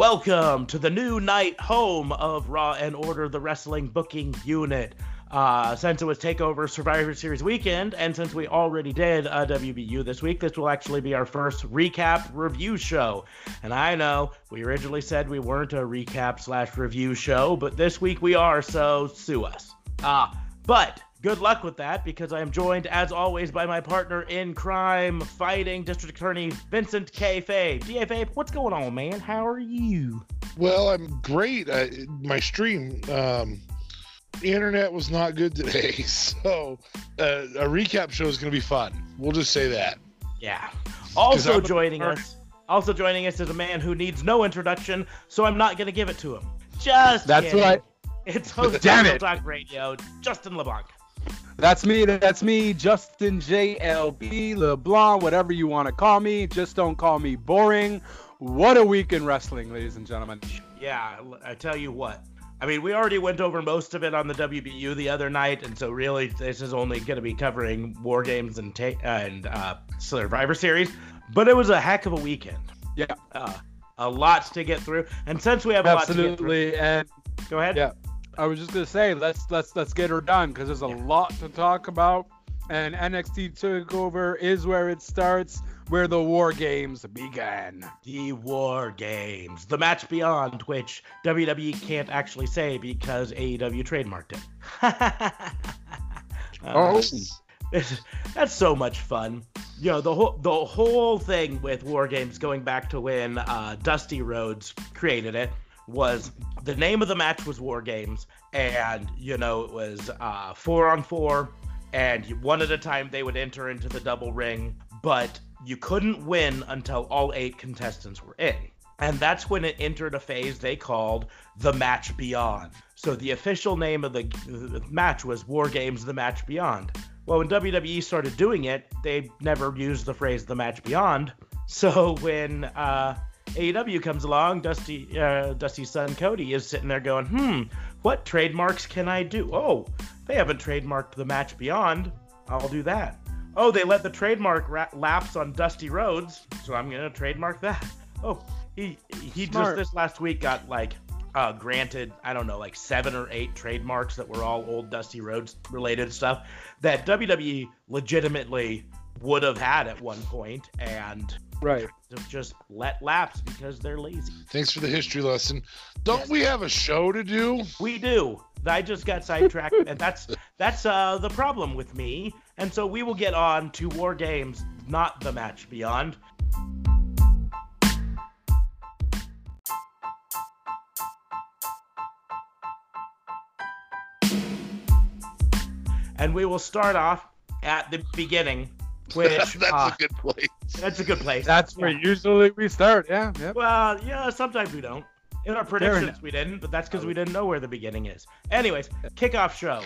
Welcome to the new night home of Raw and Order, the wrestling booking unit. Uh, since it was Takeover Survivor Series weekend, and since we already did a WBU this week, this will actually be our first recap review show. And I know we originally said we weren't a recap slash review show, but this week we are, so sue us. Uh, but good luck with that because I am joined, as always, by my partner in crime, fighting District Attorney Vincent K. Fabe. DA Fabe, what's going on, man? How are you? Well, I'm great. I, my stream, um, the internet was not good today, so uh, a recap show is going to be fun. We'll just say that. Yeah. Also joining us, also joining us is a man who needs no introduction, so I'm not going to give it to him. Just that's kidding. right. It's host Damn it. Talk Radio, Justin LeBlanc. That's me. That's me, Justin JLB LeBlanc, whatever you want to call me. Just don't call me boring. What a week in wrestling, ladies and gentlemen. Yeah, I tell you what. I mean, we already went over most of it on the WBU the other night, and so really this is only going to be covering War Games and ta- and uh, Survivor Series. But it was a heck of a weekend. Yeah, uh, a lot to get through, and since we have a absolutely, lot to get through, and go ahead. Yeah, I was just gonna say let's let's let's get her done because there's a yeah. lot to talk about, and NXT Takeover is where it starts where the War Games began. The War Games. The match beyond which WWE can't actually say because AEW trademarked it. uh, oh. That's so much fun. You know, the whole the whole thing with War Games going back to when uh, Dusty Rhodes created it was the name of the match was War Games, and you know it was uh, four on four, and one at a time they would enter into the double ring, but you couldn't win until all eight contestants were in. And that's when it entered a phase they called the match beyond. So the official name of the, match was War Games The Match Beyond. Well, when WWE started doing it, they never used the phrase the match beyond. So when uh, AEW comes along, Dusty uh, Dusty's son Cody is sitting there going, hmm, what trademarks can I do? Oh, they haven't trademarked the match beyond. I'll do that oh, they let the trademark ra- lapse on Dusty Rhodes, so I'm gonna trademark that. Oh, he he Smart. just this last week got like uh, granted, I don't know, like seven or eight trademarks that were all old Dusty Rhodes related stuff that WWE legitimately would have had at one point, and right just let lapse because they're lazy. Thanks for the history lesson. Don't yes. we have a show to do? We do. I just got sidetracked, and that's that's uh, the problem with me. And so we will get on to War Games, not the match beyond. And we will start off at the beginning, which that's uh, a good place. That's a good place. That's where yeah. usually we start. Yeah. Yep. Well, yeah. Sometimes we don't. In our predictions, we didn't, but that's because we didn't know where the beginning is. Anyways, kickoff show.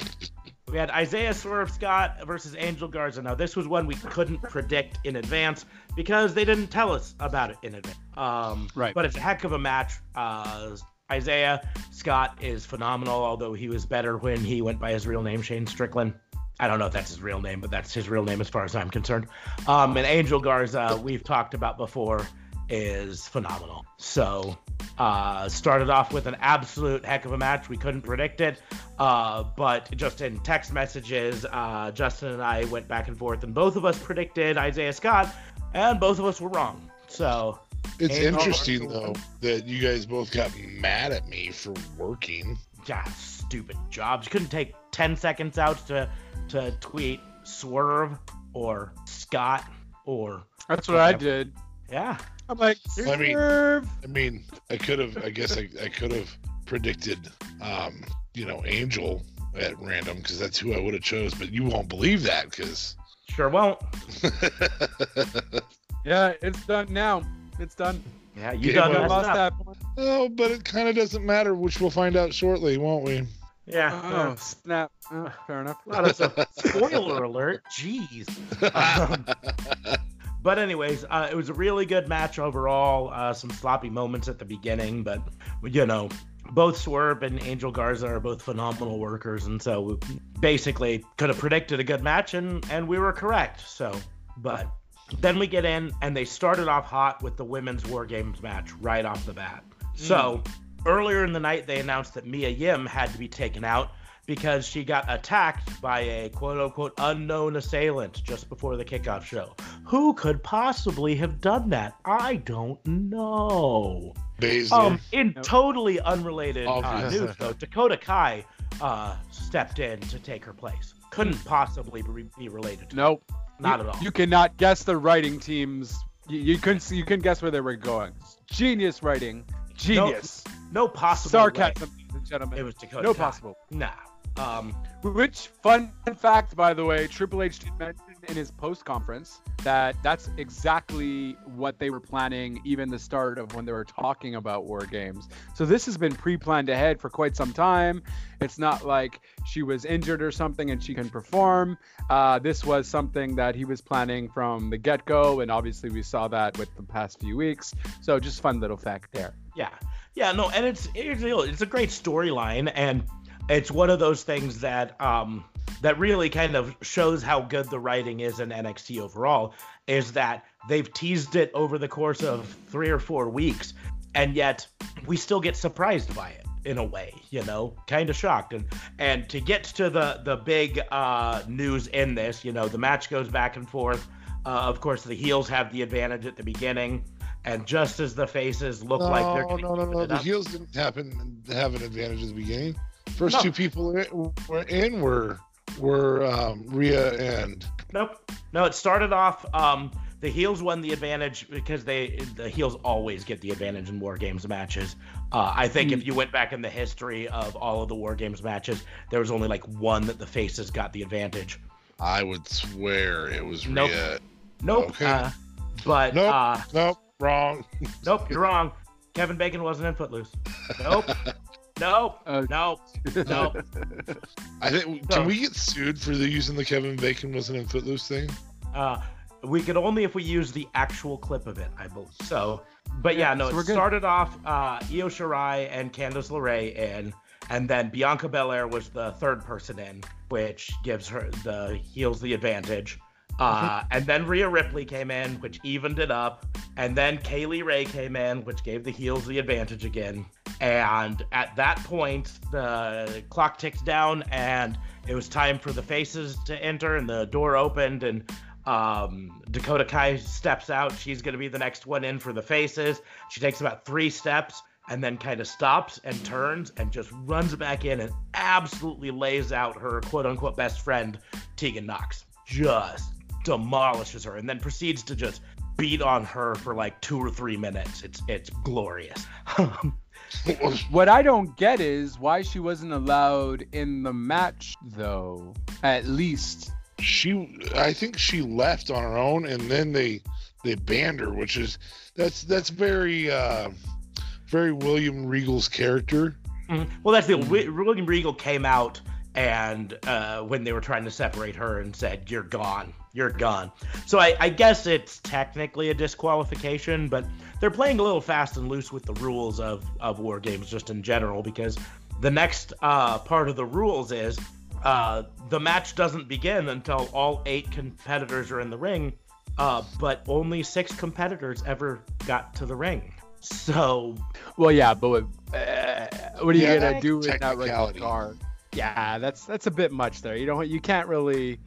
We had Isaiah Swerve Scott versus Angel Garza. Now, this was one we couldn't predict in advance because they didn't tell us about it in advance. Um, right. But it's a heck of a match. Uh, Isaiah Scott is phenomenal, although he was better when he went by his real name, Shane Strickland. I don't know if that's his real name, but that's his real name as far as I'm concerned. Um, and Angel Garza, we've talked about before, is phenomenal. So uh, started off with an absolute heck of a match. We couldn't predict it, uh, but just in text messages, uh, Justin and I went back and forth, and both of us predicted Isaiah Scott, and both of us were wrong. So it's interesting though that you guys both got mad at me for working. Yeah, stupid jobs. You couldn't take ten seconds out to to tweet Swerve or Scott or. That's what whatever. I did. Yeah. I'm like, I mean, I mean, I could have, I guess I, I could have predicted, um, you know, Angel at random because that's who I would have chose, but you won't believe that because. Sure won't. yeah, it's done now. It's done. Yeah, you done lost that. Oh, but it kind of doesn't matter, which we'll find out shortly, won't we? Yeah. Oh, snap. Oh, fair enough. spoiler alert. Jeez. Um, but anyways, uh, it was a really good match overall. Uh, some sloppy moments at the beginning, but you know, both Swerve and Angel Garza are both phenomenal workers, and so we basically could have predicted a good match, and and we were correct. So, but then we get in, and they started off hot with the women's War Games match right off the bat. So earlier in the night, they announced that Mia Yim had to be taken out because she got attacked by a quote unquote unknown assailant just before the kickoff show. Who could possibly have done that? I don't know. Baszler. Um, in Nope. totally unrelated uh, news, though, Dakota Kai uh, stepped in to take her place. Couldn't possibly be, be related to Nope. Not you, at all. You cannot guess the writing teams. You, you couldn't. You couldn't guess where they were going. Genius writing. Genius. no possible way ladies and gentlemen. It was Dakota no Kai. possible. Nah. Um, Which fun fact, by the way, Triple H did mention in his post conference that that's exactly what they were planning, even the start of when they were talking about War Games. So this has been pre-planned ahead for quite some time. It's not like she was injured or something and she can perform. Uh, this was something that he was planning from the get-go, and obviously we saw that with the past few weeks. So just fun little fact there. Yeah, yeah, no, and it's it's, it's a great storyline, and it's one of those things that um that really kind of shows how good the writing is in NXT overall. Is that they've teased it over the course of three or four weeks, and yet we still get surprised by it in a way, you know, kind of shocked. And and to get to the the big uh, news in this, you know, the match goes back and forth. Uh, of course, the heels have the advantage at the beginning. And just as the faces look no, like they're no, no, no. The heels didn't happen and have an advantage at the beginning. First No. two people in, were in were were um, Rhea and Nope. No, it started off. Um, the heels won the advantage because they the heels always get the advantage in war games matches. Uh, I think if you went back in the history of all of the war games matches, there was only like one that the faces got the advantage. I would swear it was Nope. Rhea. Nope. Okay. Uh, but Nope. uh, Nope, wrong. nope, you're wrong. Kevin Bacon wasn't in Footloose. Nope. nope. Uh, no, Nope. I think No. can we get sued for the using the Kevin Bacon wasn't in Footloose thing? Uh, we could only if we use the actual clip of it, I believe. So, but yeah, Yeah, no, so it we're good. started off uh, Io Shirai and Candice LeRae in, and then Bianca Belair was the third person in, which gives her the heels the advantage. Uh, and then Rhea Ripley came in, which evened it up. And then Kay Lee Ray came in, which gave the heels the advantage again. And at that point, the clock ticked down, and it was time for the faces to enter, and the door opened, and um, Dakota Kai steps out. She's going to be the next one in for the faces. She takes about three steps and then kind of stops and turns and just runs back in and absolutely lays out her quote unquote best friend, Tegan Nox. Just demolishes her and then proceeds to just beat on her for like two or three minutes. It's it's glorious. What I don't get is why she wasn't allowed in the match, though. At least. she I think she left on her own and then they they banned her, which is that's that's very uh very William Regal's character. Mhm. Well, that's the Wi- William Regal came out and uh, when they were trying to separate her and said, "You're gone, you're gone." So I, I guess it's technically a disqualification, but they're playing a little fast and loose with the rules of of war games just in general because the next uh, part of the rules is uh, the match doesn't begin until all eight competitors are in the ring, uh, but only six competitors ever got to the ring. So Well, yeah, but what, uh, what are you Yeah, gonna do in that technicality. regard? Yeah, that's that's a bit much there. You don't you can't really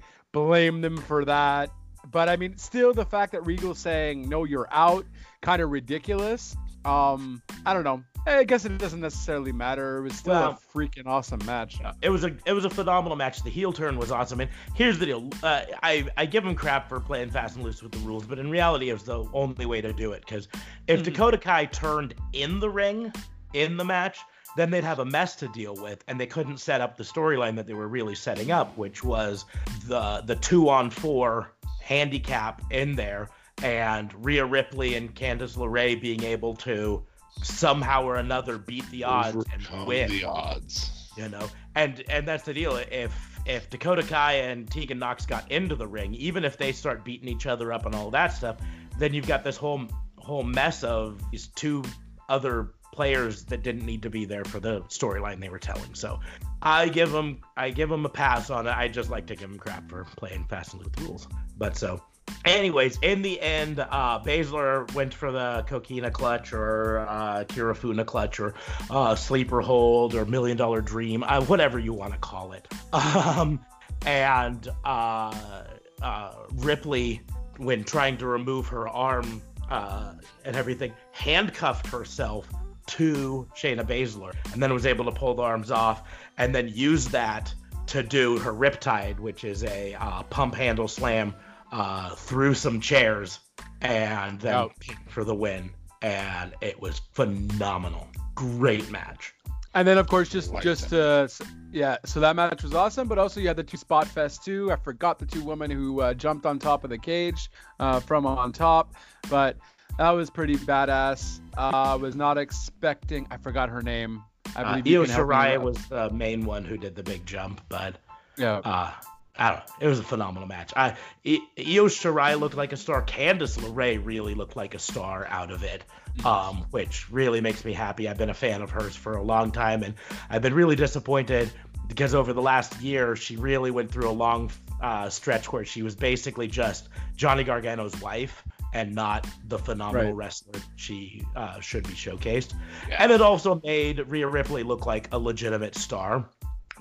blame them for that. But I mean, still the fact that Regal saying no, you're out, kind of ridiculous. Um, I don't know. I guess it doesn't necessarily matter. It was still a freaking awesome match. Uh, it was a it was a phenomenal match. The heel turn was awesome. And here's the deal: uh, I I give him crap for playing fast and loose with the rules, but in reality, it was the only way to do it. Because if Mhm. Dakota Kai turned in the ring in the match, then they'd have a mess to deal with, and they couldn't set up the storyline that they were really setting up, which was the the two on four handicap in there, and Rhea Ripley and Candice LeRae being able to somehow or another beat the odds and win. the odds. you know? And and that's the deal. If if dakota kai and tegan nox got into the ring even if they start beating each other up and all that stuff then you've got this whole whole mess of these two other players that didn't need to be there for the storyline they were telling. So i give them i give them a pass on it. I just like to give them crap for playing fast and loose rules. But so anyways, in the end, uh, Baszler went for the Coquina clutch or uh, Kirifuda clutch or uh, sleeper hold or million dollar dream, uh, whatever you want to call it. Um, and uh, uh, Ripley, when trying to remove her arm uh, and everything, handcuffed herself to Shayna Baszler and then was able to pull the arms off and then use that to do her Riptide, which is a uh, pump handle slam uh, through some chairs and then Ouch. pin for the win. And it was phenomenal. Great match. And then of course just Like just uh, s- yeah, so that match was awesome. But also you had the two spot fest too. I forgot the two women who uh, jumped on top of the cage uh, from on top, but that was pretty badass. Uh, I was not expecting. I forgot her name. I Uh, believe you Io can help me Shirai was the main one who did the big jump, but Yeah. uh, I don't know. It was a phenomenal match. I, I, Io Shirai looked like a star. Candice LeRae really looked like a star out of it, um, which really makes me happy. I've been a fan of hers for a long time, and I've been really disappointed because over the last year, she really went through a long uh, stretch where she was basically just Johnny Gargano's wife and not the phenomenal Right. wrestler she uh, should be showcased. Yeah. And it also made Rhea Ripley look like a legitimate star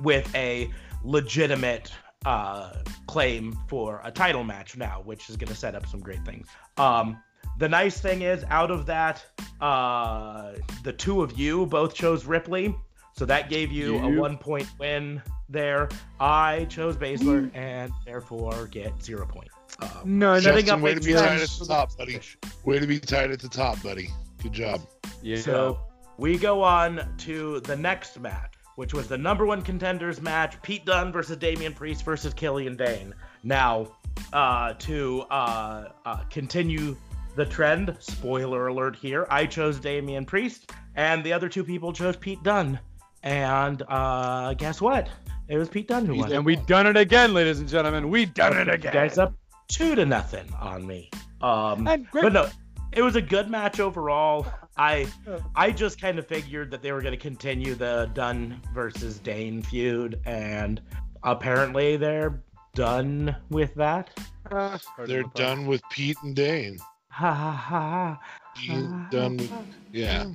with a legitimate uh, claim for a title match now, which is going to set up some great things. Um, the nice thing is, out of that, uh, the two of you both chose Ripley, so that gave you a one point win there. I chose Baszler and therefore get zero points. Um, No, setting Justin, up way to be tight at the the top, buddy. Way to be tight at the top, buddy. Good job. yeah. So we go on to the next match, which was the number one contenders match: Pete Dunne versus Damian Priest versus Killian Dain. Now, uh, to uh, uh, continue the trend, spoiler alert here, I chose Damian Priest, and the other two people chose Pete Dunne. And uh, guess what? It was Pete Dunne who won. and we done it again, ladies and gentlemen. We done it again. guys up two to nothing on me. Um, And great. but no, it was a good match overall. I I just kind of figured that they were going to continue the Dunne versus Dain feud, and apparently they're done with that. Uh, They're done with Pete and Dain. Ha ha ha. Pete done with, yeah.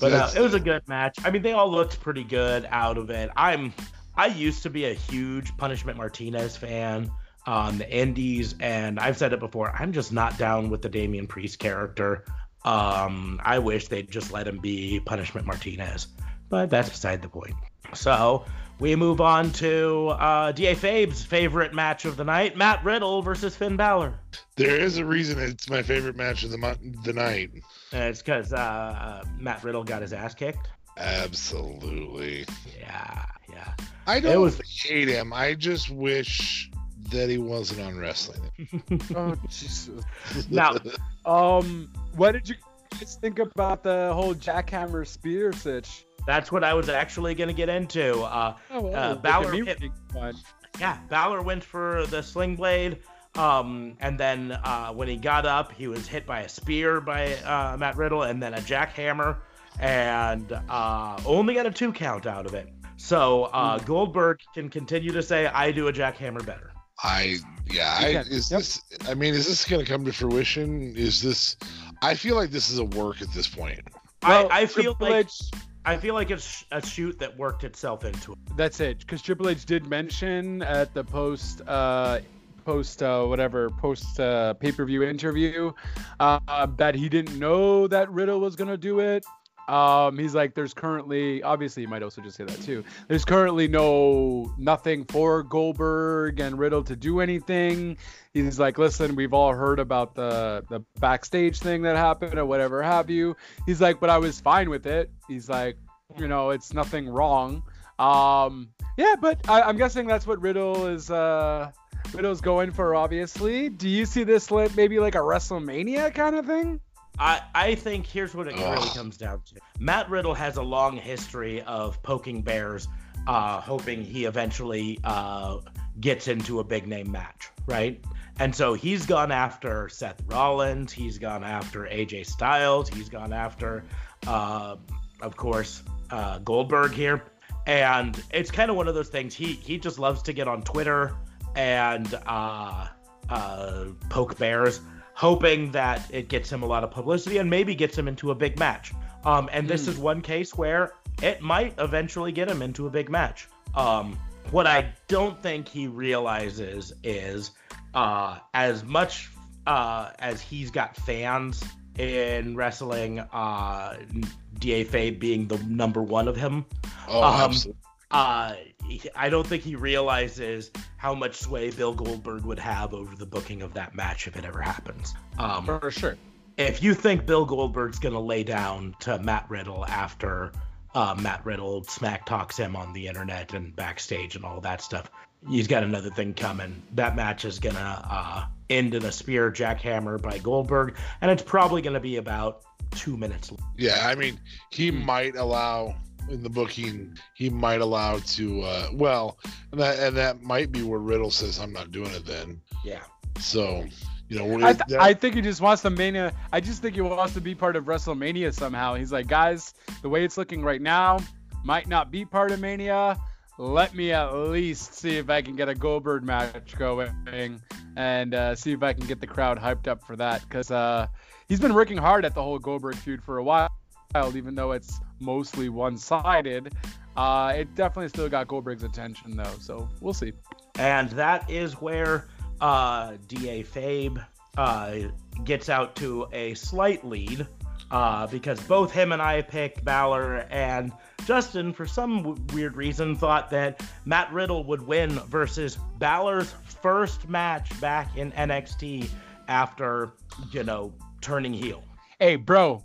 But uh, it was a good match. I mean, they all looked pretty good out of it. I'm I used to be a huge Punishment Martinez fan on the Indies, and I've said it before. I'm just not down with the Damian Priest character. Um, I wish they'd just let him be Punishment Martinez, but that's beside the point. So we move on to uh, Da Fabe's favorite match of the night: Matt Riddle versus Finn Balor. There is a reason it's my favorite match of the mo- the night. And it's because uh, uh, Matt Riddle got his ass kicked. Absolutely. Yeah, yeah. I don't was- hate him. I just wish that he wasn't on wrestling. Oh, Jesus. Now- Um, what did you guys think about the whole jackhammer spear sitch? That's what I was actually going to get into. Uh, Oh, well, Uh, Balor hit- yeah, Balor went for the sling blade. Um, and then uh, when he got up, he was hit by a spear by uh, Matt Riddle and then a jackhammer and uh, only got a two count out of it. So uh, Goldberg can continue to say, I do a jackhammer better. I yeah. I, is yep. this? I mean, is this going to come to fruition? Is this? I feel like this is a work at this point. Well, I, I feel Triple like H, I feel like it's a shoot that worked itself into it. that's it. Because Triple H did mention at the post, uh, post uh, whatever post uh, pay per view interview, uh, that he didn't know that Riddle was gonna do it. Um, he's like, there's currently, obviously, you might also just say that too. There's currently no nothing for Goldberg and Riddle to do anything. He's like, listen, we've all heard about the the backstage thing that happened or whatever have you. He's like, but I was fine with it. He's like, you know, it's nothing wrong. Um, yeah, but I, I'm guessing that's what Riddle is. Uh, Riddle's going for, obviously. Do you see this like maybe like a WrestleMania kind of thing? I, I think here's what it really comes down to. Matt Riddle has a long history of poking bears, uh, hoping he eventually uh, gets into a big name match, right? And so he's gone after Seth Rollins, he's gone after AJ Styles, he's gone after, uh, of course, uh, Goldberg here. And it's kind of one of those things. He he just loves to get on Twitter and uh, uh, poke bears, hoping that it gets him a lot of publicity and maybe gets him into a big match. Um, and this Mm. is one case where it might eventually get him into a big match. Um, what I don't think he realizes is uh, as much uh, as he's got fans in wrestling, uh, Da Fabe being the number one of him, Oh, Um, absolutely. Uh, I don't think he realizes how much sway Bill Goldberg would have over the booking of that match if it ever happens. Um, For sure. if you think Bill Goldberg's gonna lay down to Matt Riddle after uh, Matt Riddle smack talks him on the internet and backstage and all that stuff, he's got another thing coming. That match is gonna uh, end in a spear jackhammer by Goldberg, and it's probably gonna be about two minutes. Yeah, I mean, he Hmm. might allow in the booking. He might allow to. uh Well, and that and that might be where Riddle says, "I'm not doing it." Then, Yeah. so you know, I, th- that- I think he just wants the mania. I just think he wants to be part of WrestleMania somehow. He's like, guys, the way it's looking right now, might not be part of Mania. Let me at least see if I can get a Goldberg match going and uh, see if I can get the crowd hyped up for that. Because uh, he's been working hard at the whole Goldberg feud for a while, even though it's mostly one-sided. Uh, it definitely still got Goldberg's attention though, so we'll see. and that is where uh, Da Fabe uh, gets out to a slight lead uh, because both him and I picked Balor, and Justin, for some w- weird reason, thought that Matt Riddle would win versus Balor's first match back in NXT after, you know, turning heel. Hey, bro,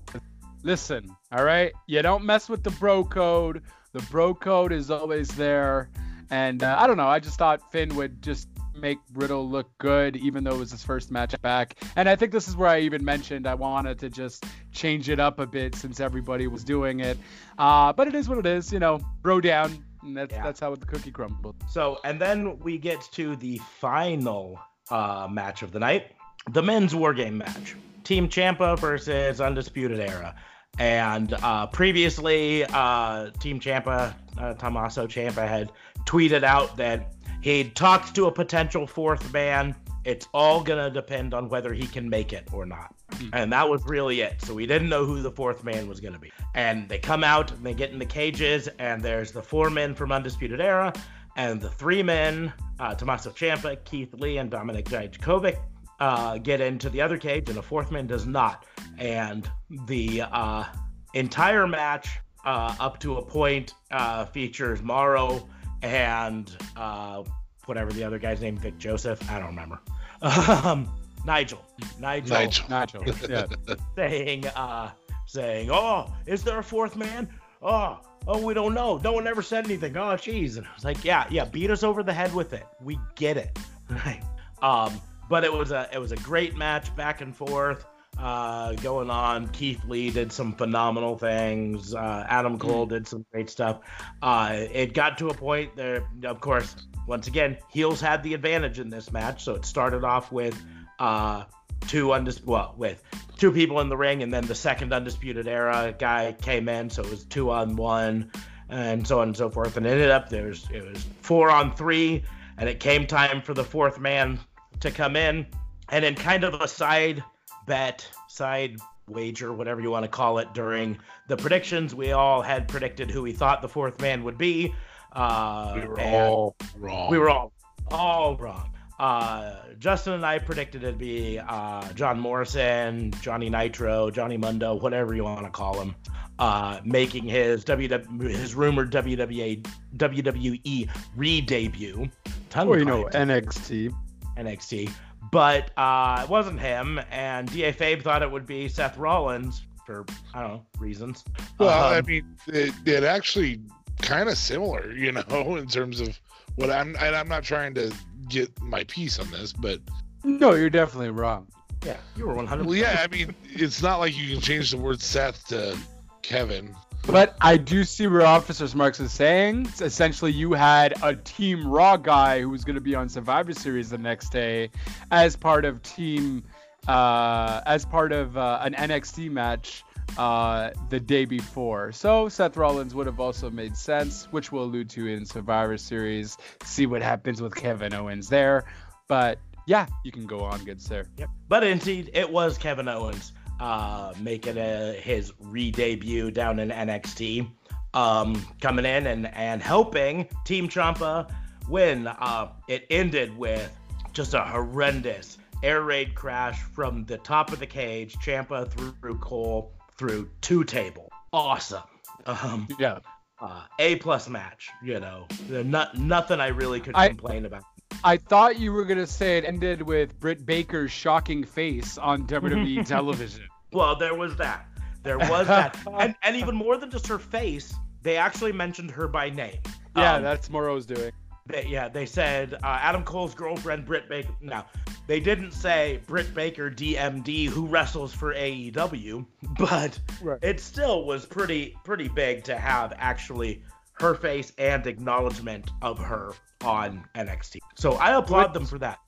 listen, all right? You don't mess with the bro code. The bro code is always there. And uh, I don't know. I just thought Finn would just make Riddle look good, even though it was his first match back. And I think this is where I even mentioned I wanted to just change it up a bit since everybody was doing it. Uh, but it is what it is, you know, bro down. And that's, Yeah. that's how the cookie crumbled. So, and then we get to the final uh, match of the night the men's war game match Team Ciampa versus Undisputed Era. And uh, previously, uh, Team Ciampa, uh, Tommaso Ciampa, had tweeted out that he'd talked to a potential fourth man. It's all going to depend on whether he can make it or not. Hmm. And that was really it. So we didn't know who the fourth man was going to be. And they come out and they get in the cages, and there's the four men from Undisputed Era, and the three men, uh, Tommaso Ciampa, Keith Lee, and Dominik Dijakovic, uh, get into the other cage, and the fourth man does not. And the uh, entire match, uh, up to a point, uh, features Mauro and uh, whatever the other guy's name, Vic Joseph. I don't remember. Um, Nigel. Nigel. Nigel. Nacho. Yeah. Saying, uh, saying, oh, is there a fourth man? Oh, oh, we don't know. No one ever said anything. Oh, jeez. And I was like, yeah, yeah, beat us over the head with it. We get it. Right. Um, but it was a it was a great match back and forth uh, going on. Keith Lee did some phenomenal things. Uh, Adam Cole did some great stuff. Uh, it got to a point there, of course, once again, heels had the advantage in this match. So it started off with uh, two undis- well, with two people in the ring, and then the second undisputed era guy came in, so it was two on one, and so on and so forth. And it ended up there was it was four on three, and it came time for the fourth man to come in, and in kind of a side bet, side wager, whatever you want to call it, during the predictions, we all had predicted who we thought the fourth man would be. Uh, we were all wrong. we were all all wrong. Uh, Justin and I predicted it'd be uh, John Morrison, Johnny Nitro, Johnny Mundo, whatever you want to call him, uh, making his WW his rumored WWE WWE re-debut. Tongue Or, you know. NXT. NXT, but uh, it wasn't him. And Da Fabe thought it would be Seth Rollins for I don't know reasons. Well, Um, I mean, it, it actually kind of similar, you know, in terms of what I'm. And I'm not trying to get my piece on this, but No, you're definitely wrong. yeah, you were 100. well, yeah, I mean, it's not like you can change the word Seth to Kevin. But I do see where Officer Marks is saying. It's essentially, you had a Team Raw guy who was going to be on Survivor Series the next day, as part of Team, uh, as part of uh, an NXT match uh, the day before. So Seth Rollins would have also made sense, which we'll allude to in Survivor Series. See what happens with Kevin Owens there. But Yeah, you can go on, good sir. Yep. But indeed, it was Kevin Owens uh, making a, his re-debut down in NXT, um, coming in and, and helping Team Ciampa win. Uh, it ended with just a horrendous air raid crash from the top of the cage, Ciampa through Cole through two table. Awesome. Um, yeah. Uh, a plus match. You know, not nothing I really could I, complain about. I thought you were gonna say it ended with Britt Baker's shocking face on WWE television. Well, there was that. There was that, and and even more than just her face, they actually mentioned her by name. Yeah, um, that's Mauro's doing. They, yeah, they said uh, Adam Cole's girlfriend, Britt Baker. Now, they didn't say Britt Baker, DMD, who wrestles for AEW, but right. it still was pretty pretty big to have actually her face and acknowledgement of her on NXT. So I applaud them for that.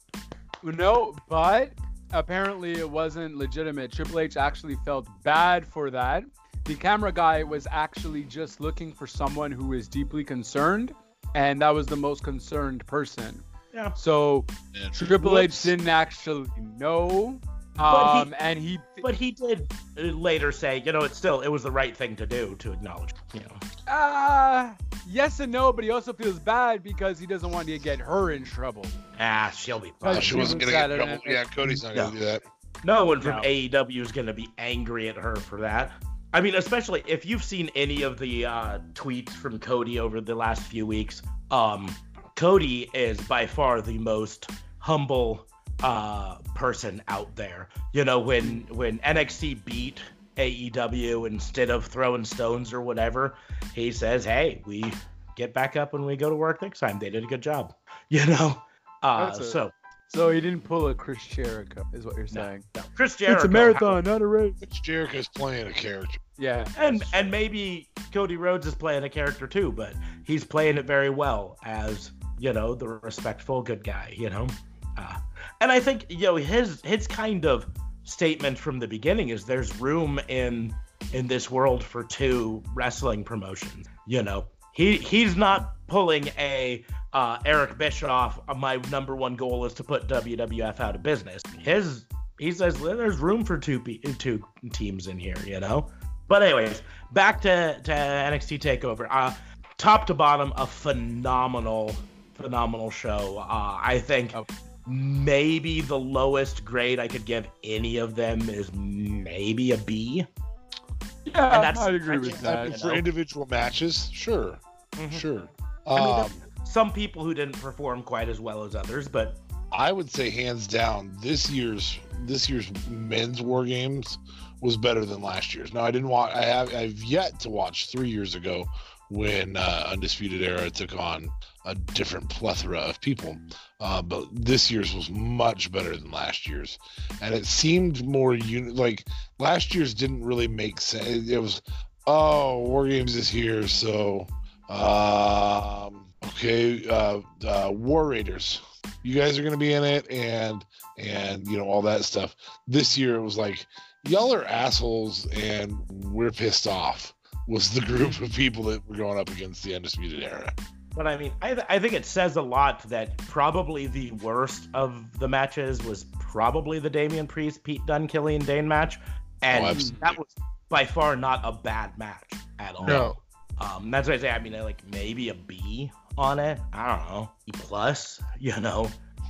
No, but apparently it wasn't legitimate. Triple H actually felt bad for that. The camera guy was actually just looking for someone who is deeply concerned, and that was the most concerned person. Yeah. So yeah, Triple H didn't actually know. Um, he, and he, but he did later say, you know, it's still, it was the right thing to do to acknowledge, you know. Uh, yes and no, but he also feels bad because he doesn't want to get her in trouble. Ah, she'll be fine. she wasn't gonna get in trouble. Yeah, Cody's not gonna do that. No one from no. AEW is gonna be angry at her for that. I mean, especially if you've seen any of the uh, tweets from Cody over the last few weeks. Um, Cody is by far the most humble uh, person out there. You know, when when NXT beat AEW instead of throwing stones or whatever, he says, "Hey, we get back up when we go to work next time. They did a good job." You know, uh, a, so so he didn't pull a Chris Jericho, is what you're saying? No, no. Chris Jericho. It's a marathon, how, not a race. Chris Jericho's playing a character. Yeah, and and maybe Cody Rhodes is playing a character too, but he's playing it very well as you know the respectful good guy. You know, uh, and I think you know his his kind of statement from the beginning is there's room in in this world for two wrestling promotions. You know, he he's not pulling a uh, Eric Bischoff. Uh, my number one goal is to put WWF out of business. His he says there's room for two two teams in here. You know. But anyways, back to to NXT Takeover. Uh, top to bottom, a phenomenal phenomenal show. Uh, I think. Maybe the lowest grade I could give any of them is maybe a B. Yeah, and that's, I agree with that. For individual matches, sure, mm-hmm. sure. I mean, um, some people who didn't perform quite as well as others, but I would say hands down, this year's this year's men's war games was better than last year's. Now I didn't watch. I have I've yet to watch three years ago when uh, Undisputed Era took on a different plethora of people. Uh, but this year's was much better than last year's, and it seemed more uni- like last year's didn't really make sense. It, was, oh, War Games is here, so um, okay, uh, uh, War Raiders, you guys are gonna be in it, and and you know all that stuff. This year it was like y'all are assholes, and we're pissed off was the group of people that were going up against the Undisputed Era. But I mean, I, th- I think it says a lot that probably the worst of the matches was probably the Damian Priest, Pete Dunne, Killian Dain match. And oh, that was by far not a bad match at all. No. Um, that's what I say. I mean, like maybe a B on it. I don't know. E plus, you know.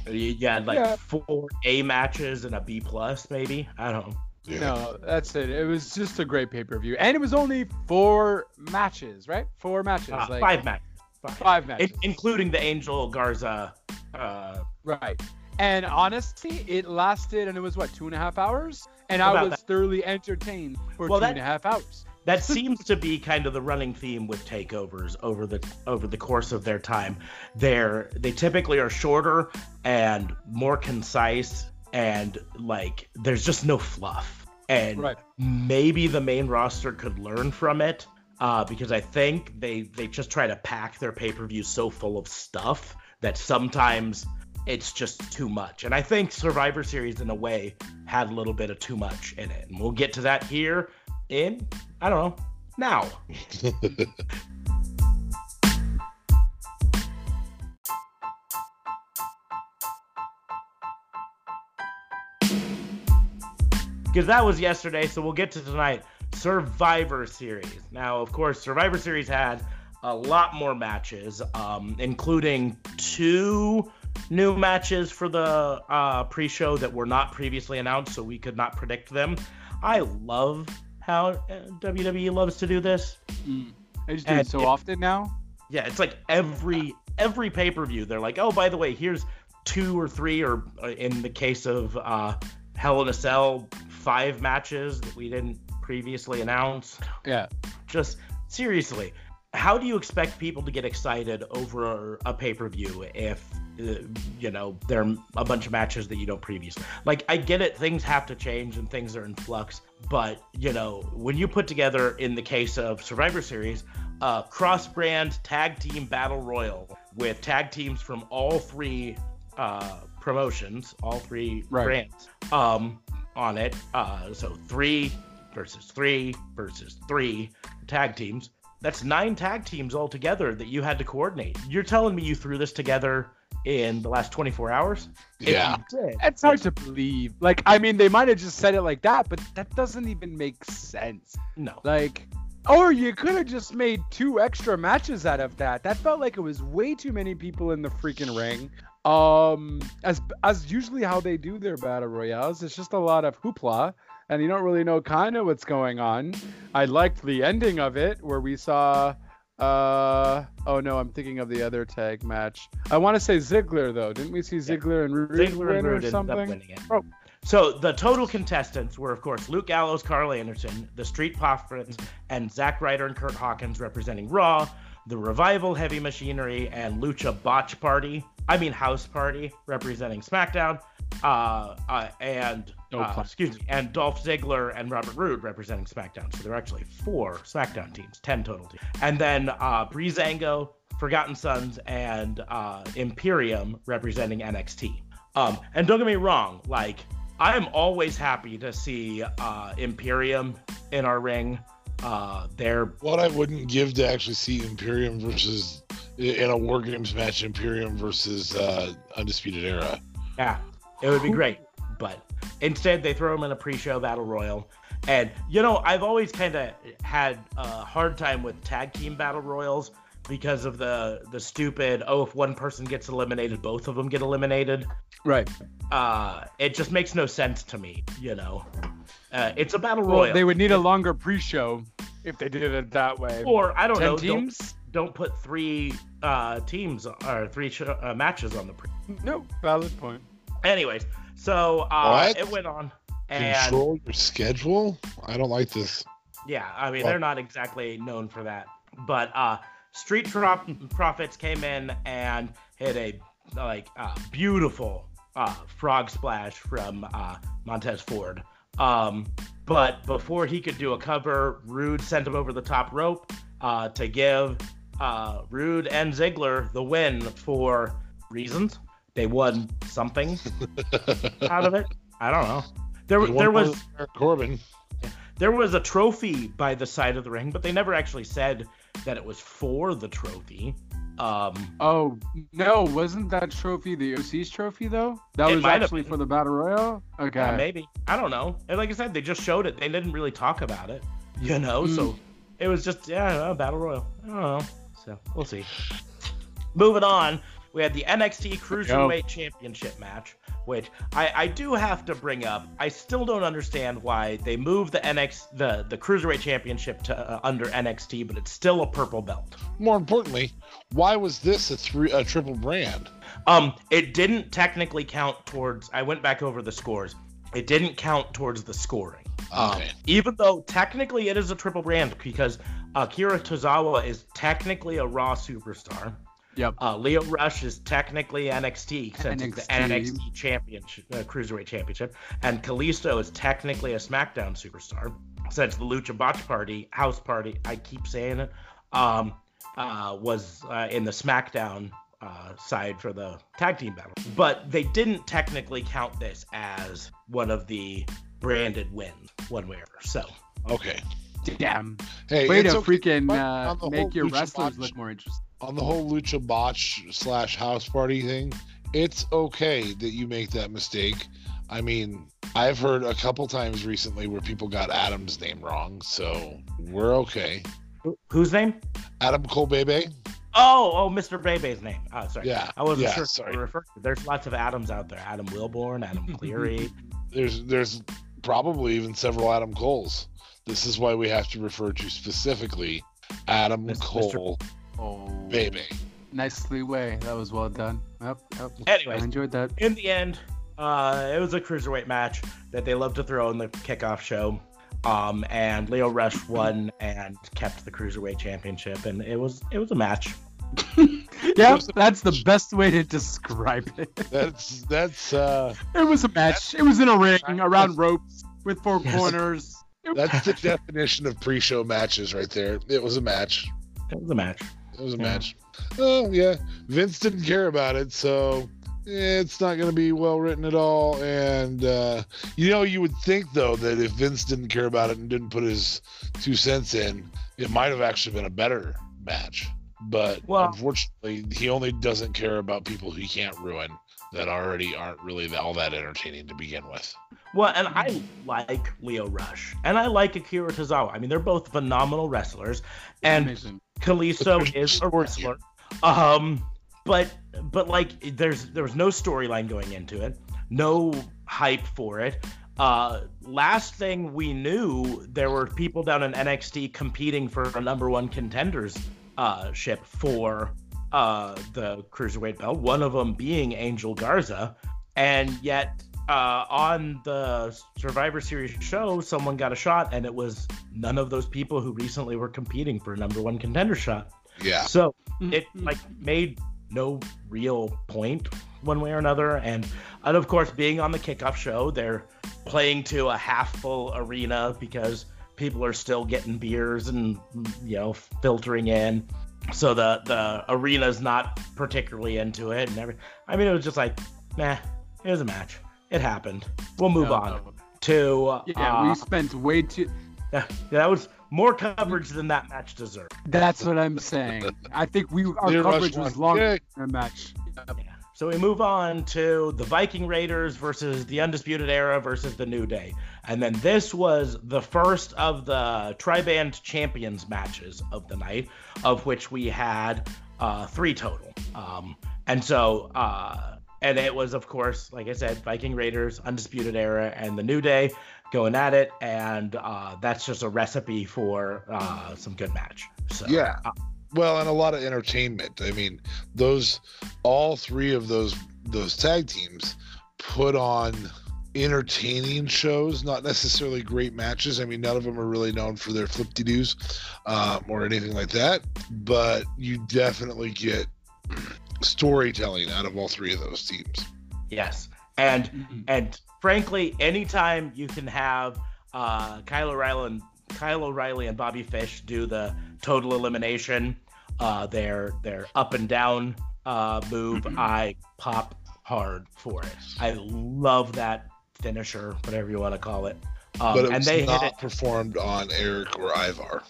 You had like yeah. four A matches and a B plus, maybe. I don't know. Yeah. No, that's it. It was just a great pay per view, and it was only four matches, right? Four matches, uh, like, five matches, five, five matches, including the Angel Garza. Uh, right. And honestly, it lasted, and it was what two and a half hours, and I was that. thoroughly entertained for well, two that, and a half hours. that seems to be kind of the running theme with takeovers over the over the course of their time. They're they typically are shorter and more concise and like there's just no fluff. And right. maybe the main roster could learn from it. Uh, because I think they they just try to pack their pay per view so full of stuff that sometimes it's just too much. And I think Survivor Series, in a way, had a little bit of too much in it. And we'll get to that here in, I don't know, now. because that was yesterday. So we'll get to tonight. Survivor Series. Now, of course, Survivor Series had a lot more matches, um, including two new matches for the uh, pre-show that were not previously announced, so we could not predict them. I love how uh, WWE loves to do this. Mm. I just do it so it- often now. Yeah, it's like every every pay-per-view they're like, "Oh, by the way, here's two or three or uh, in the case of uh Hell in a Cell, five matches that we didn't previously announce." Yeah. Just seriously, how do you expect people to get excited over a pay-per-view if uh, you know there are a bunch of matches that you don't previously like i get it things have to change and things are in flux but you know when you put together in the case of survivor series a cross-brand tag team battle royal with tag teams from all three uh, promotions all three Right. brands um, on it uh, so three versus three versus three tag teams that's nine tag teams altogether that you had to coordinate. You're telling me you threw this together in the last 24 hours? Yeah. It's hard to believe. Like, I mean, they might have just said it like that, but that doesn't even make sense. no. Like, or you could have just made two extra matches out of that. That felt like it was way too many people in the freaking ring. Um, as as usually how they do their battle royales, it's just a lot of hoopla, and you don't really know kind of what's going on. I liked the ending of it where we saw. Uh oh no, I'm thinking of the other tag match. I want to say Ziggler though. Didn't we see Ziggler and Roode Ziggler and or Roode up something? winning it. Oh. So the total contestants were, of course, Luke Gallows, Karl Anderson, the Street Profits, and Zack Ryder and Curt Hawkins representing Raw, the Revival Heavy Machinery, and Lucha Botch Party. I mean House Party representing SmackDown, uh, uh, and Oh, uh, excuse me, and Dolph Ziggler and Robert Roode representing SmackDown. So there are actually four SmackDown teams, ten total teams, and then uh, Breezango, Forgotten Sons, and uh, Imperium representing NXT. Um, and don't get me wrong, like I am always happy to see uh, Imperium in our ring. Uh, they're What I wouldn't give to actually see Imperium versus in a War Games match, Imperium versus uh, Undisputed Era. Yeah, it would be great. But instead, they throw him in a pre-show battle royal. And you know, I've always kind of had a hard time with tag team battle royals because of the the stupid oh if one person gets eliminated, both of them get eliminated. Right. Uh, it just makes no sense to me. You know, uh, it's a battle royal. Well, they would need a longer pre-show if they did it that way. or I don't Ten know. Don't, teams? don't put three uh, teams or three sh- uh, matches on the pre. No, valid point. Anyways, so uh, What? it went on. And Control your schedule. I don't like this. Yeah, I mean Well- they're not exactly known for that, but uh, Street Trop- Profits came in and hit a like uh, beautiful uh, frog splash from uh, Montez Ford. Um, but before he could do a cover, Roode sent him over the top rope uh, to give uh, Roode and Ziggler the win for reasons. They won something out of it. I don't know. There, there was Corbin. there was a trophy by the side of the ring, but they never actually said that it was for the trophy. Um, Oh no, wasn't that trophy the OC's trophy though? That was actually for the battle royale. Okay. yeah, maybe I don't know. And like I said, they just showed it. They didn't really talk about it, you know. So it was just yeah, a battle royal. I don't know. So we'll see. Moving on, we had the NXT Cruiserweight Championship match, which I, I do have to bring up. I still don't understand why they moved the NX the the Cruiserweight Championship to uh, under NXT, but it's still a purple belt. More importantly, why was this a three a triple brand? Um, it didn't technically count towards. I went back over the scores. It didn't count towards the scoring. Um, Okay. even though technically it is a triple brand because Akira Tozawa is technically a Raw superstar. Yep. Uh, Lio Rush is technically NXT since it's the NXT. NXT championship, uh, cruiserweight championship, and Kalisto is technically a SmackDown superstar since the Lucha Botch Party House Party. I keep saying it. Um, uh, was uh, in the SmackDown uh, side for the tag team battle, but they didn't technically count this as one of the branded wins, one way or other. So Okay. Damn. Hey, Way to okay. freaking uh, make your Lucha wrestlers Botch- look more interesting. On the whole lucha botch slash house party thing, it's okay that you make that mistake. I mean, I've heard a couple times recently where people got Adam's name wrong, so we're okay. Who- Whose name? Adam Cole Bebe. Oh, oh, Mr. Bebe's name. Oh, sorry. Yeah, I wasn't yeah, sure. sorry. Refer- There's lots of Adams out there. Adam Wilborn, Adam mm-hmm. Cleary. There's there's probably even several Adam Coles. This is why we have to refer to specifically Adam Mr. Cole Oh, baby. nicely way. That was well done. Yep, yep. Anyways. I enjoyed that. in the end, uh, it was a cruiserweight match that they love to throw in the kickoff show. Um, and Lio Rush won and kept the cruiserweight championship, and it was it was a match. Yeah, that's the best way to describe it. That's that's uh It was a match. It was in a ring around ropes with four Yes. corners. That's the definition of pre-show matches right there. It was a match. It was a match. It was a Yeah. match. Oh yeah, Vince didn't care about it, so it's not going to be well written at all. And uh, you know, you would think though that if Vince didn't care about it and didn't put his two cents in, it might have actually been a better match. But Well- unfortunately, he only doesn't care about people he can't ruin that already aren't really all that entertaining to begin with. Well, and I like Lio Rush, and I like Akira Tozawa. I mean, they're both phenomenal wrestlers, and Amazing. Kalisto is a wrestler. Um, but but like there's there was no storyline going into it, no hype for it. Uh, last thing we knew, there were people down in NXT competing for a number one contenders uh, ship for uh, the cruiserweight belt. One of them being Angel Garza, and yet uh, on the Survivor Series show, someone got a shot, and it was none of those people who recently were competing for a number one contender shot. Yeah, So it Mm-hmm. like made no real point one way or another, and and of course being on the kickoff show, they're playing to a half full arena because people are still getting beers and you know filtering in. So the the arena's not particularly into it, and every. I mean, it was just like, nah, it was a match. It happened. We'll move No, on no. to. Yeah, uh, we spent way too. yeah, that was more coverage than that match deserved. That's what I'm saying. I think we our Lio Rush coverage was won. longer Yay. than the match. Yeah. So we move on to the Viking Raiders versus the Undisputed Era versus the New Day. And then this was the first of the Tri Band Champions matches of the night, of which we had uh, three total. Um, and so, uh, and it was, of course, like I said, Viking Raiders, Undisputed Era, and the New Day going at it. And uh, that's just a recipe for uh, some good match. So, Yeah. uh, well, and a lot of entertainment. I mean, those all three of those those tag teams put on entertaining shows, not necessarily great matches. I mean, none of them are really known for their flip de doos um, or anything like that, but you definitely get storytelling out of all three of those teams. yes. And Mhm. And frankly, anytime you can have uh, Kyle O'Reilly and Kyle O'Reilly and Bobby Fish do the total elimination, uh, their their up and down uh, move, I pop hard for it. I love that finisher, whatever you want to call it. Um, but it and was they not hit it. performed on Erik or Ivar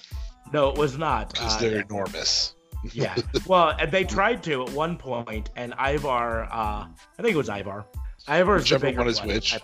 No, it was not. because Uh, they're enormous. Yeah. Well, and they tried to at one point, and Ivar, uh, I think it was Ivar. Ivar's Whichever the bigger one is which.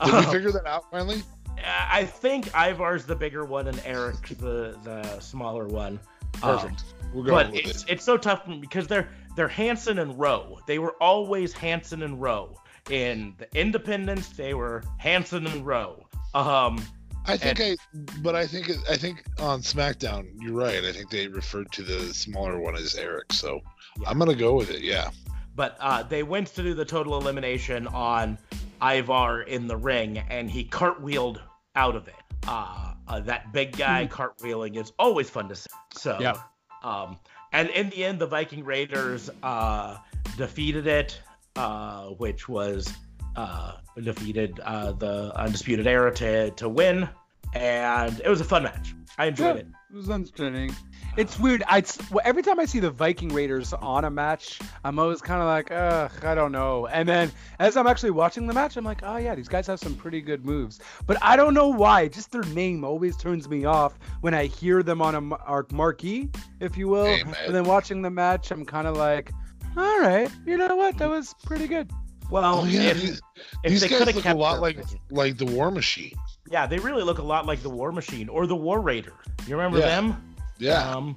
I- Did we figure that out finally? I think Ivar's the bigger one and Erik the the smaller one. Um, Perfect. We're going but with it's it. it's so tough because they're they're Hanson and Rowe. They were always Hanson and Rowe. In the Independence, they were Hanson and Rowe. Um, I think I, but I think I think on SmackDown, you're right. I think they referred to the smaller one as Erik. So Yeah. I'm gonna go with it. Yeah. but uh, they went to do the total elimination on Ivar in the ring, and he cartwheeled out of it. Uh, uh, that big guy cartwheeling is always fun to see. So, Yeah. um, and in the end, the Viking Raiders uh, defeated it, uh, which was uh, defeated uh, the Undisputed Era to, to win, and it was a fun match. I enjoyed Yeah. it. It was entertaining. It's weird. I well, every time I see the Viking Raiders on a match, I'm always kind of like, ugh, I don't know. And then as I'm actually watching the match, I'm like, oh yeah, these guys have some pretty good moves. But I don't know why. Just their name always turns me off when I hear them on a mar- our marquee, if you will. Amen. And then watching the match, I'm kind of like, all right, you know what? That was pretty good. Well, Oh, yeah, if, these, if these they guys coulda look a lot her- like like the War Machine. yeah, they really look a lot like the War Machine or the War Raider. You remember Yeah. them? Yeah, Um,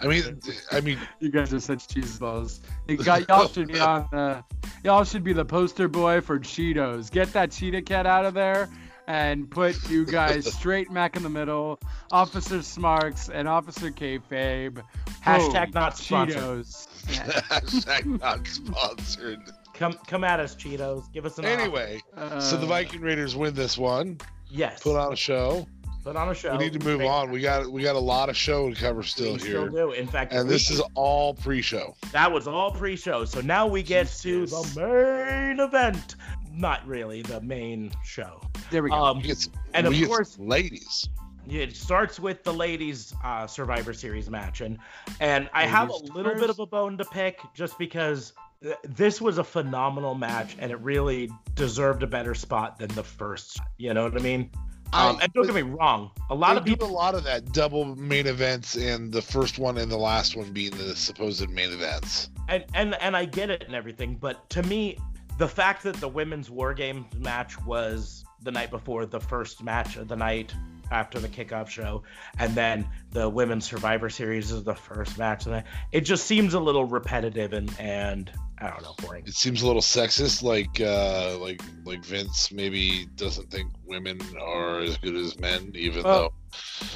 I mean, I mean, You guys are such cheese balls. You got y'all should be on the y'all should be the poster boy for Cheetos. Get that Cheetah Cat out of there and put you guys straight back in the middle. Officer Smarks and Officer Kayfabe. Hashtag Boom. not sponsored. Cheetos. Yeah. hashtag not sponsored. Come come at us, Cheetos. Give us an offer. Anyway, so the Uh, Viking Raiders win this one. Yes. Put on a show. Put on a show. We need to move Great. on. We got we got a lot of show to cover We still still here, do. In fact, and we- this is all pre-show. that was all pre-show. So now we get to the main event. Not really the main show. There we go. Um, We get some- and of get course- some ladies. it starts with the ladies uh, Survivor Series match, and and I have a little bit of a bone to pick just because th- this was a phenomenal match, and it really deserved a better spot than the first. You know what I mean? Um, I- and don't get me wrong, a lot of people. do a lot of that double main events, and the first one and the last one being the supposed main events. and and and I get it and everything, but to me, the fact that the women's war games match was the night before the first match of the night after the kickoff show, and then the women's Survivor Series is the first match And it just seems a little repetitive and and I don't know boring. It seems a little sexist, like uh, like like Vince maybe doesn't think women are as good as men, even Well, though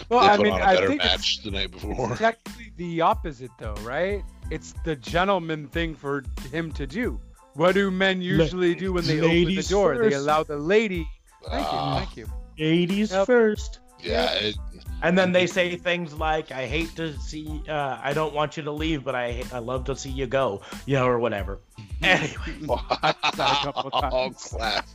well, they I mean, on a I better think it's match the night before. technically the opposite, though, right? It's the gentleman thing for him to do. What do men usually do when they open the ladies door? They allow the lady. Thank Ah, you, thank you. 80s Yep. first. yeah, it, And then they say things like, "I hate to see, uh, I don't want you to leave, but I I love to see you go," you know, or whatever. Anyway, that a oh, clap.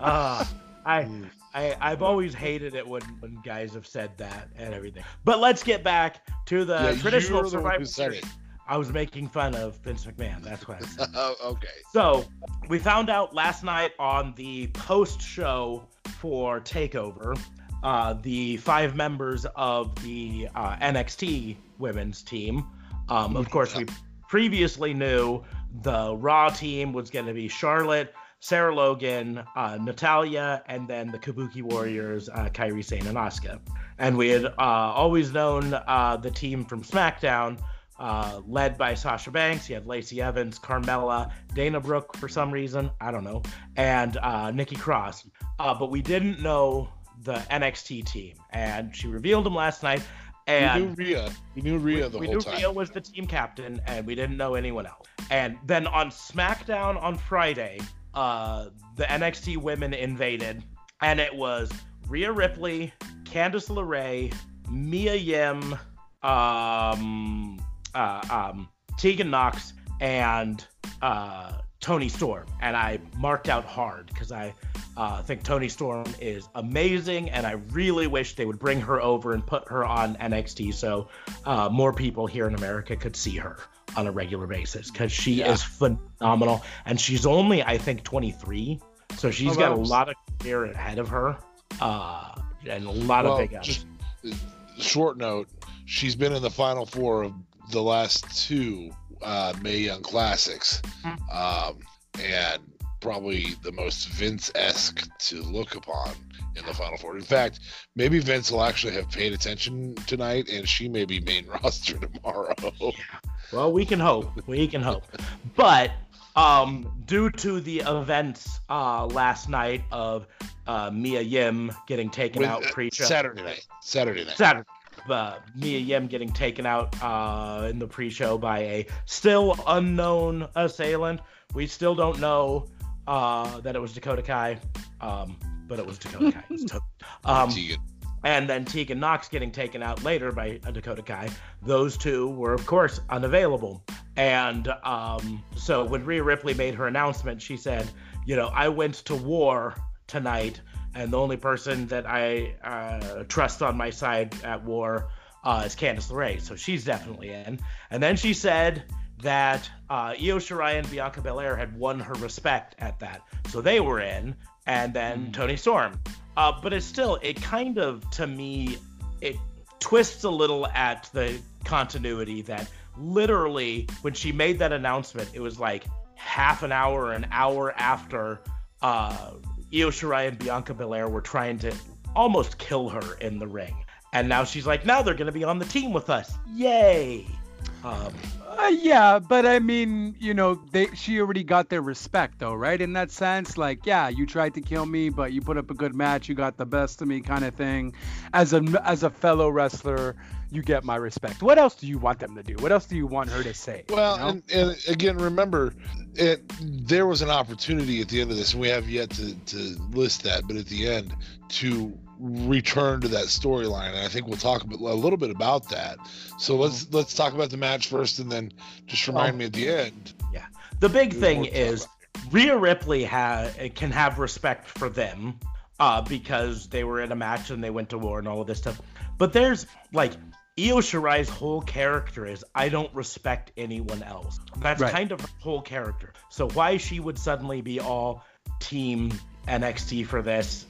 uh, I I, I've always hated it when, when guys have said that and everything. But let's get back to the Yeah, traditional you're the one Survivor said Series. it. I was making fun of Vince McMahon. That's what I said. Oh, okay. so we found out last night on the post show for Takeover, uh, the five members of the uh, NXT women's team. Um, of course, we previously knew the Raw team was going to be Charlotte, Sarah Logan, uh, Natalya, and then the Kabuki Warriors, uh, Kairi Sane and Asuka. And we had uh, always known uh, the team from SmackDown, uh, led by Sasha Banks. You had Lacey Evans, Carmella, Dana Brooke for some reason, I don't know, and uh, Nikki Cross. Uh, but we didn't know the NXT team, and she revealed them last night. And we knew Rhea. We knew Rhea the we whole knew time. Rhea was the team captain, and we didn't know anyone else. And then on SmackDown on Friday, uh, the NXT women invaded, and it was Rhea Ripley, Candice LeRae, Mia Yim, um, uh, um, Tegan Nox, and uh, Toni Storm. And I marked out hard because I uh, think Toni Storm is amazing, and I really wish they would bring her over and put her on NXT so uh, more people here in America could see her on a regular basis because she Yeah. is phenomenal, and she's only I think 23, so she's Oh, got a lot of career ahead of her, uh, and a lot Well, of big ups. just short note, she's been in the final four of the last two uh, Mae Young Classics, um, and probably the most Vince-esque to look upon in the final four. In fact, maybe Vince will actually have paid attention tonight, and she may be main roster tomorrow. Well, we can hope. We can hope. But um, due to the events uh, last night of uh, Mia Yim getting taken With- out uh, pre-show, Saturday night. Saturday night. Saturday, uh, Mia Yim getting taken out uh, in the pre-show by a still unknown assailant. We still don't know uh, that it was Dakota Kai, um, but it was Dakota Kai. It was to- um, and then Tegan Nox getting taken out later by a Dakota Kai. Those two were, of course, unavailable. And um, so when Rhea Ripley made her announcement, she said, "You know, I went to war tonight, and the only person that I uh, trust on my side at war uh, is Candice LeRae, so she's definitely in." And then she said that uh, Io Shirai and Bianca Belair had won her respect at that, so they were in. And then Toni Storm. Uh, but it's still, it kind of, to me, it twists a little at the continuity that literally, when she made that announcement, it was like half an hour, an hour after uh, Io Shirai and Bianca Belair were trying to almost kill her in the ring. And now she's like, now they're going to be on the team with us. Yay. Um, Uh, yeah, but I mean, you know, they she already got their respect though, right? In that sense, like, yeah, you tried to kill me, but you put up a good match, you got the best of me, kind of thing. As a as a fellow wrestler, you get my respect. What else do you want them to do? What else do you want her to say? Well, you know? and, and again, remember, it there was an opportunity at the end of this, and we have yet to, to list that, but at the end to return to that storyline, and I think we'll talk a, little bit about that. So let's let's talk about the match first, and then just remind Oh. me at the end. Yeah the big thing more to talk is Rhea Ripley ha- can have respect for them uh, because they were in a match and they went to war and all of this stuff. But there's like Io Shirai's whole character is I don't respect anyone else. That's Right. kind of her whole character. So why she would suddenly be all team NXT for this?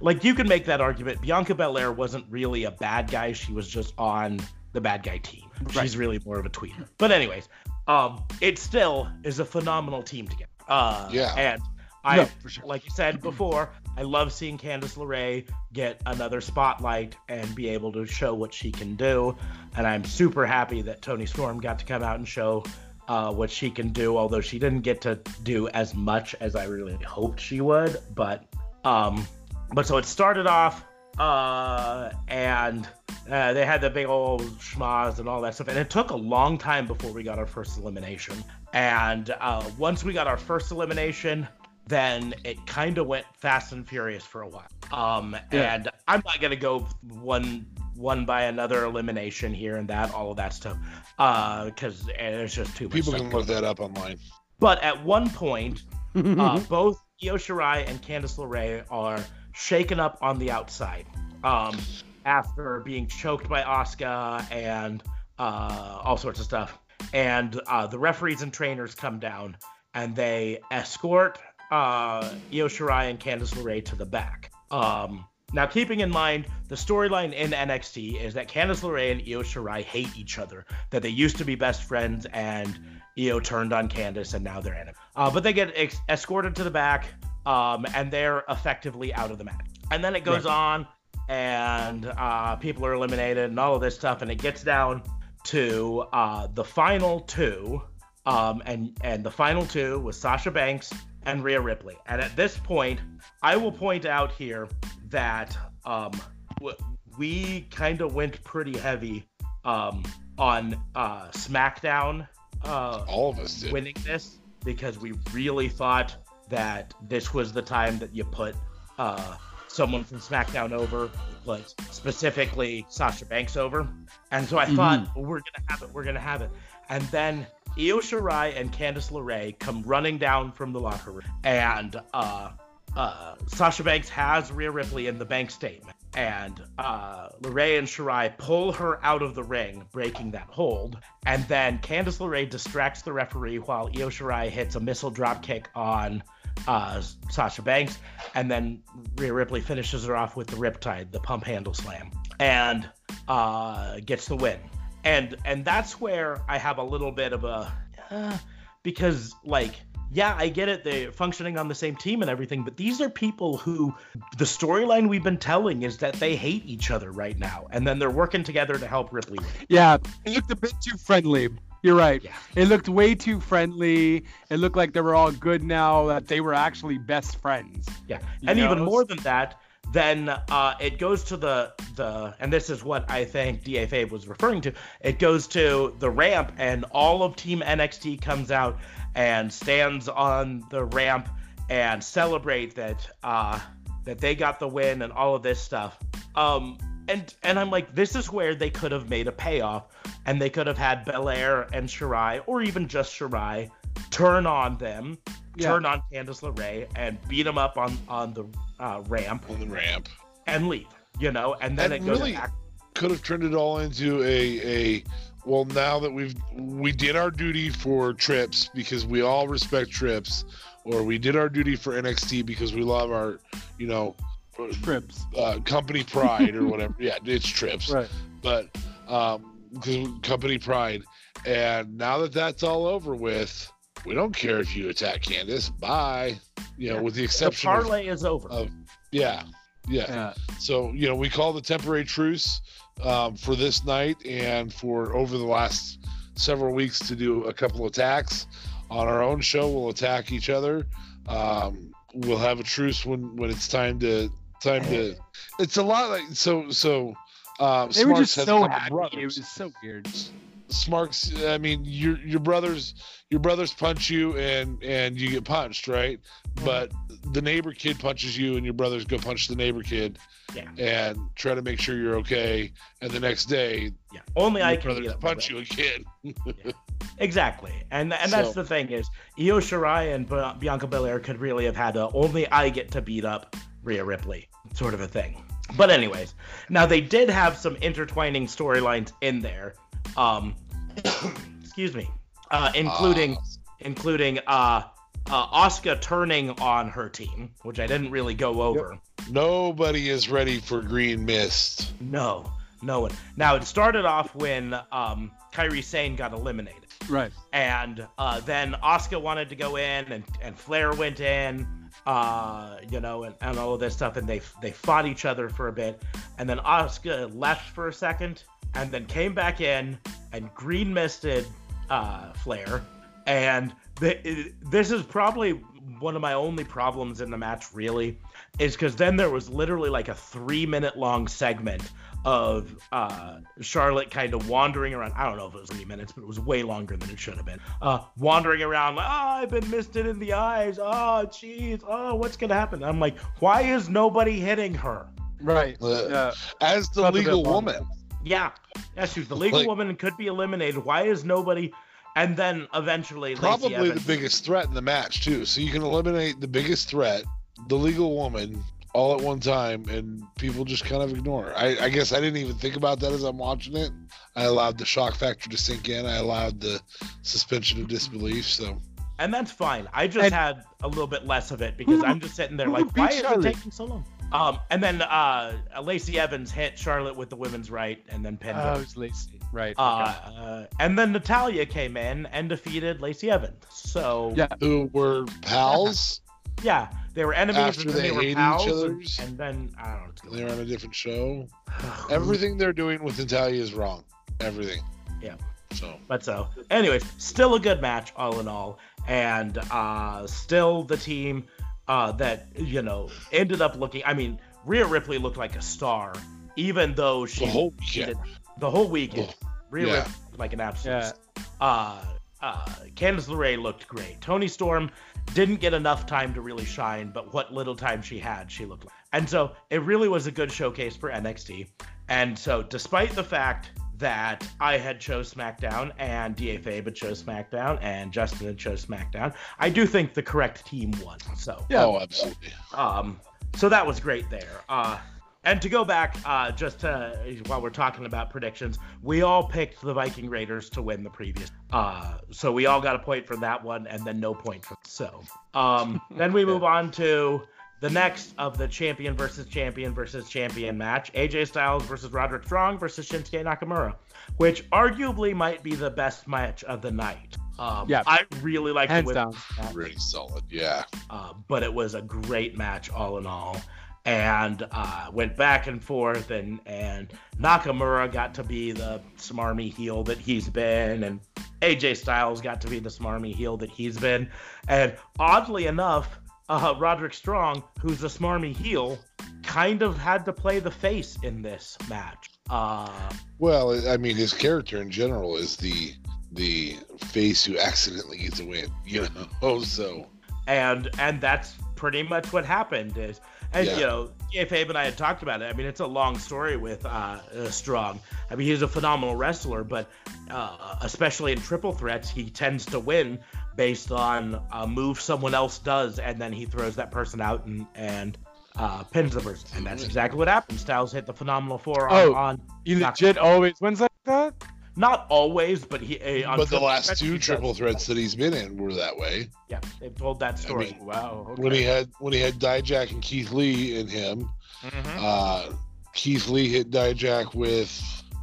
Like you can make that argument. Bianca Belair wasn't really a bad guy. She was just on the bad guy team. Right. She's really more of a tweener. But anyways, um, it still is a phenomenal team together. Uh, Yeah. And I, No, sure. like you said before, I love seeing Candice LeRae get another spotlight and be able to show what she can do. And I'm super happy that Toni Storm got to come out and show uh, what she can do, although she didn't get to do as much as I really hoped she would. But, um, but so it started off, uh, and uh, they had the big old schmaz and all that stuff, and it took a long time before we got our first elimination. And uh, once we got our first elimination, then it kind of went fast and furious for a while. Um, Yeah. and I'm not gonna go one one by another elimination here and that, all of that stuff, uh, because there's just too much. People stuff can going look that up online. but at one point, uh, both Io Shirai and Candice LeRae are shaken up on the outside um, after being choked by Asuka and uh, all sorts of stuff. And uh, the referees and trainers come down and they escort uh, Io Shirai and Candice LeRae to the back. Um, now, keeping in mind, the storyline in NXT is that Candice LeRae and Io Shirai hate each other, that they used to be best friends, and Io turned on Candice, and now they're enemies. Uh, but they get ex- escorted to the back, um, and they're effectively out of the match. And then it goes on, and uh, people are eliminated, and all of this stuff, and it gets down to uh, the final two, um, and and the final two was Sasha Banks and Rhea Ripley. And at this point, I will point out here that um, we kind of went pretty heavy um, on uh, SmackDown uh, All of us did. winning this because we really thought that this was the time that you put uh, someone from SmackDown over, like specifically Sasha Banks over. And so I thought we're gonna have it, we're gonna have it. And then Io Shirai and Candice LeRae come running down from the locker room, and uh, uh, Sasha Banks has Rhea Ripley in the bank statement, and uh, LeRae and Shirai pull her out of the ring, breaking that hold. And then Candice LeRae distracts the referee while Io Shirai hits a missile drop kick on uh, Sasha Banks, and then Rhea Ripley finishes her off with the Riptide, the pump handle slam, and uh, gets the win. And and that's where I have a little bit of a uh, because like yeah, I get it. They're functioning on the same team and everything, but these are people who the storyline we've been telling is that they hate each other right now, and then they're working together to help Ripley win. Yeah, it looked a bit too friendly. You're right. Yeah. It looked way too friendly. It looked like they were all good now, that they were actually best friends. Yeah, You and even more than that, then uh, it goes to the the, and this is what I think Da Fabe was referring to. It goes to the ramp, and all of Team NXT comes out and stands on the ramp and celebrate that uh, that they got the win and all of this stuff. Um, and and I'm like, this is where they could have made a payoff, and they could have had Belair and Shirai, or even just Shirai, turn on them, Yeah. turn on Candice LeRae, and beat them up on on the uh, ramp on the ramp. and leave. You know, and then And it goes really- back. Could have turned it all into a a well now that we've we did our duty for trips because we all respect trips or we did our duty for NXT because we love our you know Trips. uh, company pride or whatever yeah it's trips Right. but um because company pride and now that that's all over with we don't care if you attack Candice. Bye. You know, Yeah. with the The exception of parlay is over. of- yeah, yeah. Yeah. So you know, we call the temporary truce um, for this night and for over the last several weeks to do a couple attacks on our own show. We'll attack each other. Um, we'll have a truce when when it's time to time to. It's a lot like so so. Um, They were just so happy. brothers. It was so weird. Smarks, I mean, your your brothers, your brothers punch you and and you get punched, right? But the neighbor kid punches you, and your brothers go punch the neighbor kid, Yeah. and try to make sure you're okay. And the next day, yeah, only I can brothers beat up my punch you again. Exactly, and and that's So- the thing is Io Shirai and Bianca Belair could really have had a only I get to beat up Rhea Ripley sort of a thing. But anyways, now they did have some intertwining storylines in there, um, excuse me, uh, including Ah, including uh, uh, Asuka turning on her team, which I didn't really go over. nobody is ready for Green Mist. No, no one. Now it started off when um, Kairi Sane got eliminated. Right. and uh, then Asuka wanted to go in, and, and Flair went in, uh, you know, and, and all of this stuff, and they they fought each other for a bit, and then Asuka left for a second, and then came back in and green misted uh, Flair, and the, it, this is probably one of my only problems in the match, really, is because then there was literally like a three minute long segment of uh, Charlotte kind of wandering around. I don't know if it was three minutes, but it was way longer than it should have been. Uh, wandering around, like, oh, I've been misted in the eyes. Oh, jeez. Oh, what's gonna happen? I'm like, why is nobody hitting her? Right. Uh, Yeah. As the Felt a bit legal long. woman, Yeah, yeah, she was the legal Like- woman and could be eliminated. Why is nobody? And then eventually, Lacey probably the Evans- biggest threat in the match too. So you can eliminate the biggest threat, the legal woman, all at one time, and people just kind of ignore her. I, I guess I didn't even think about that as I'm watching it. I allowed the shock factor to sink in. I allowed the suspension of disbelief. So and that's fine. I just And- had a little bit less of it because Who- I'm just sitting there like, why beat is it taking so long? Um, and then uh, Lacey Evans hit Charlotte with the women's right and then pinned Oh, it was Lacey. Right. Uh, okay. uh, and then Natalya came in and defeated Lacey Evans. So Yeah. who were pals? yeah, they were enemies After and then they they, were hated each pals. and- other's? And, then I don't know. What's going They're on a different show. Everything they're doing with Natalya is wrong. Everything. Yeah. So But so, anyways, still a good match all in all, and uh, still the team uh, that you know ended up looking. I mean, Rhea Ripley looked like a star, even though she the whole she weekend. did- the whole weekend. Rhea Yeah. Ripley looked like an absolute. Yeah. Uh, uh, Candice LeRae looked great. Toni Storm didn't get enough time to really shine, but what little time she had, she looked like. And so it really was a good showcase for NXT. And so, despite the fact that I had chose SmackDown and Da Fabe had chose SmackDown and Justin had chose SmackDown, I do think the correct team won. So, Yeah. Oh, absolutely. um, so that was great there. Uh, and to go back, uh, just to, while we're talking about predictions, we all picked the Viking Raiders to win the previous. Uh, so we all got a point for that one, and then no point for. So, um, then we move on to the next of the champion versus champion versus champion match: AJ Styles versus Roderick Strong versus Shinsuke Nakamura, which arguably might be the best match of the night. Um, Yeah. I really like the Hands women down. Really solid. Yeah. uh, but it was a great match all in all and uh, went back and forth and and Nakamura got to be the smarmy heel that he's been and AJ Styles got to be the smarmy heel that he's been and oddly enough uh, Roderick Strong who's the smarmy heel kind of had to play the face in this match uh, Well, I mean, his character in general is the the face who accidentally gets a win. You know, so and and that's pretty much what happened is and Yeah. you know Fabe and I had talked about it I mean it's a long story with uh, uh Strong I mean he's a phenomenal wrestler but uh, especially in triple threats he tends to win based on a move someone else does and then he throws that person out and and uh, pins the person and that's exactly what happened Styles hit the phenomenal four on, Oh. on You Nak- legit always wins like that? not always but he uh, on but the last threats, two triple threats that he's been in were that way. yeah they've told that story mean, Wow. Okay. When he had when he had Dijak and Keith Lee in him, Mhm. uh, Keith Lee hit Dijak with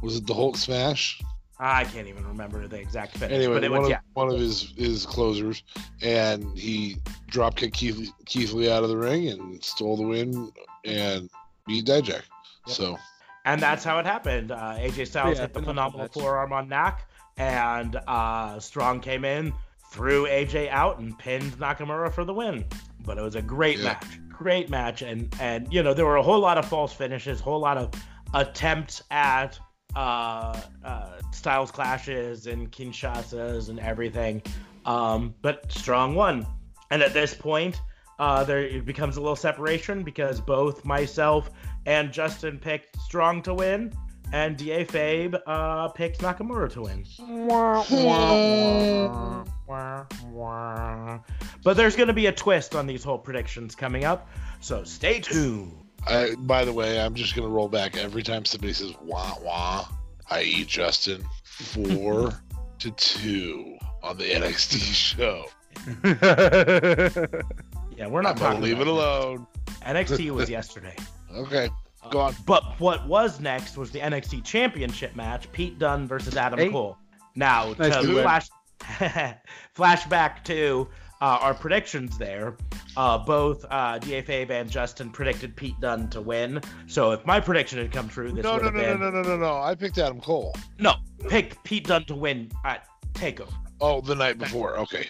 was it the Hulk smash? I can't even remember the exact finish, Anyway, but it one was of, yeah. one of his his closers, and he drop kicked Keith, Keith Lee out of the ring and stole the win and beat Dijak. Yep. So And that's how it happened. Uh, AJ Styles Yeah, hit the phenomenal phenomenal match. forearm on Knack, and uh, Strong came in, threw AJ out, and pinned Nakamura for the win. But it was a great Yeah. match, great match, and and you know there were a whole lot of false finishes, whole lot of attempts at uh, uh, Styles clashes and Kinshasas and everything. Um, but Strong won, and at this point. Uh, there it becomes a little separation because both myself and Justin picked Strong to win, and Da Fabe uh, picked Nakamura to win. But there's going to be a twist on these whole predictions coming up, so stay tuned. I, by the way, I'm just gonna roll back every time somebody says wah wah. I eat Justin four to two on the NXT show. Yeah, we're not I'm gonna talking leave it about alone. NXT was yesterday. Okay, go on. But what was next was the NXT Championship match: Pete Dunne versus Adam Hey. Cole. Now Nice to to flash flashback to uh, our predictions there. Uh, both uh, Da and Justin predicted Pete Dunne to win. So if my prediction had come true, this No, would no, have no, been no, no, no, no, no. I picked Adam Cole. no pick Pete Dunne to win at Takeover. Oh, the night before. Okay.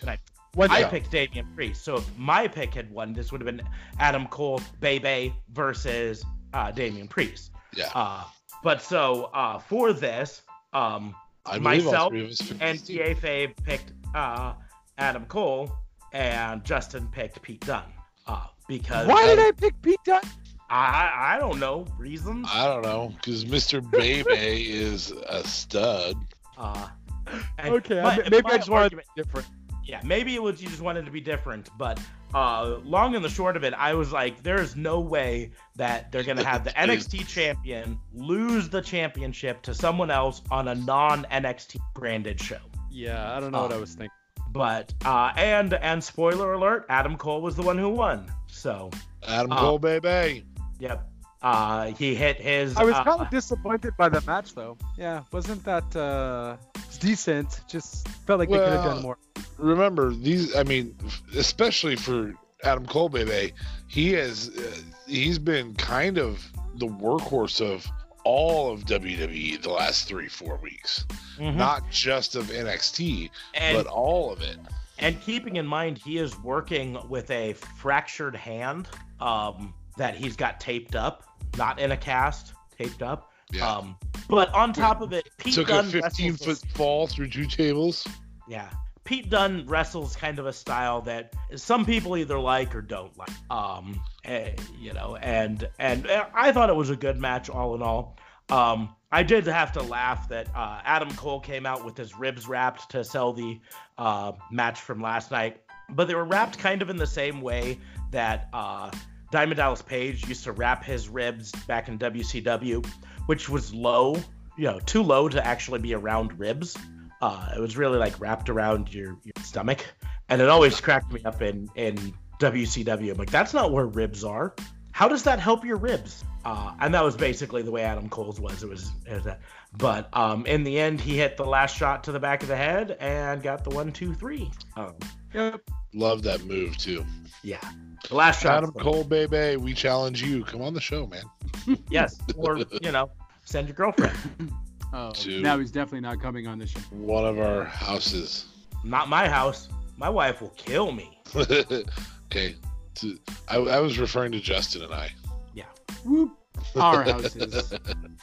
One I shot. picked Damian Priest. So if my pick had won, this would have been Adam Cole, Bay Bay versus uh, Damian Priest. Yeah. Uh, but so uh, for this, um, I myself three picked and Steve. Da Fabe picked uh, Adam Cole, and Justin picked Pete Dunne. Uh, because Why did I pick Pete Dunne? I I don't know reasons. I don't know, because Mr. Bay Bay is a stud. Uh, and Okay, my- I- maybe I just wanted to be different. yeah, maybe it was you just wanted to be different, but uh, long and the short of it, I was like, there's no way that they're gonna have the NXT champion lose the championship to someone else on a non NXT branded show. Yeah, I don't know what Oh. I was thinking. But uh, and and spoiler alert, Adam Cole was the one who won. So Adam Uh, Cole, Bay Bay. yep, uh, he hit his. I was uh, kind of disappointed by the match, though. Yeah, wasn't that uh, decent? Just felt like they could have done more. Remember these? I mean, especially for Adam Cole, Bay Bay, he has uh, he's been kind of the workhorse of all of WWE the last three four weeks, mhm. not just of NXT, and but all of it. And keeping in mind, he is working with a fractured hand um, that he's got taped up, not in a cast, taped up. Yeah. Um, but on top of it, Pete Took a 15 foot fall through two tables. Yeah. Pete Dunne wrestles kind of a style that some people either like or don't like. Um, eh, you know, and and eh, I thought it was a good match all in all. Um, I did have to laugh that uh, Adam Cole came out with his ribs wrapped to sell the uh, match from last night, but they were wrapped kind of in the same way that uh, Diamond Dallas Page used to wrap his ribs back in WCW, which was low, you know, too low to actually be around ribs. Uh, it was really like wrapped around your, your stomach, and it always cracked me up in in WCW. I'm like, that's not where ribs are. How does that help your ribs? Uh, and that was basically the way Adam Cole's was. It was, it was that. But um, in the end, he hit the last shot to the back of the head and got the one, two, three. Um, Yep. Love that move too. yeah, the last shot. Adam Cole, Bay Bay, we challenge you. Come on the show, man. Yes, or you know, send your girlfriend. Oh, Two. now he's definitely not coming on this show. One of our houses. Not my house. My wife will kill me. okay. To- I, I was referring to Justin and I. Whoop. Our houses.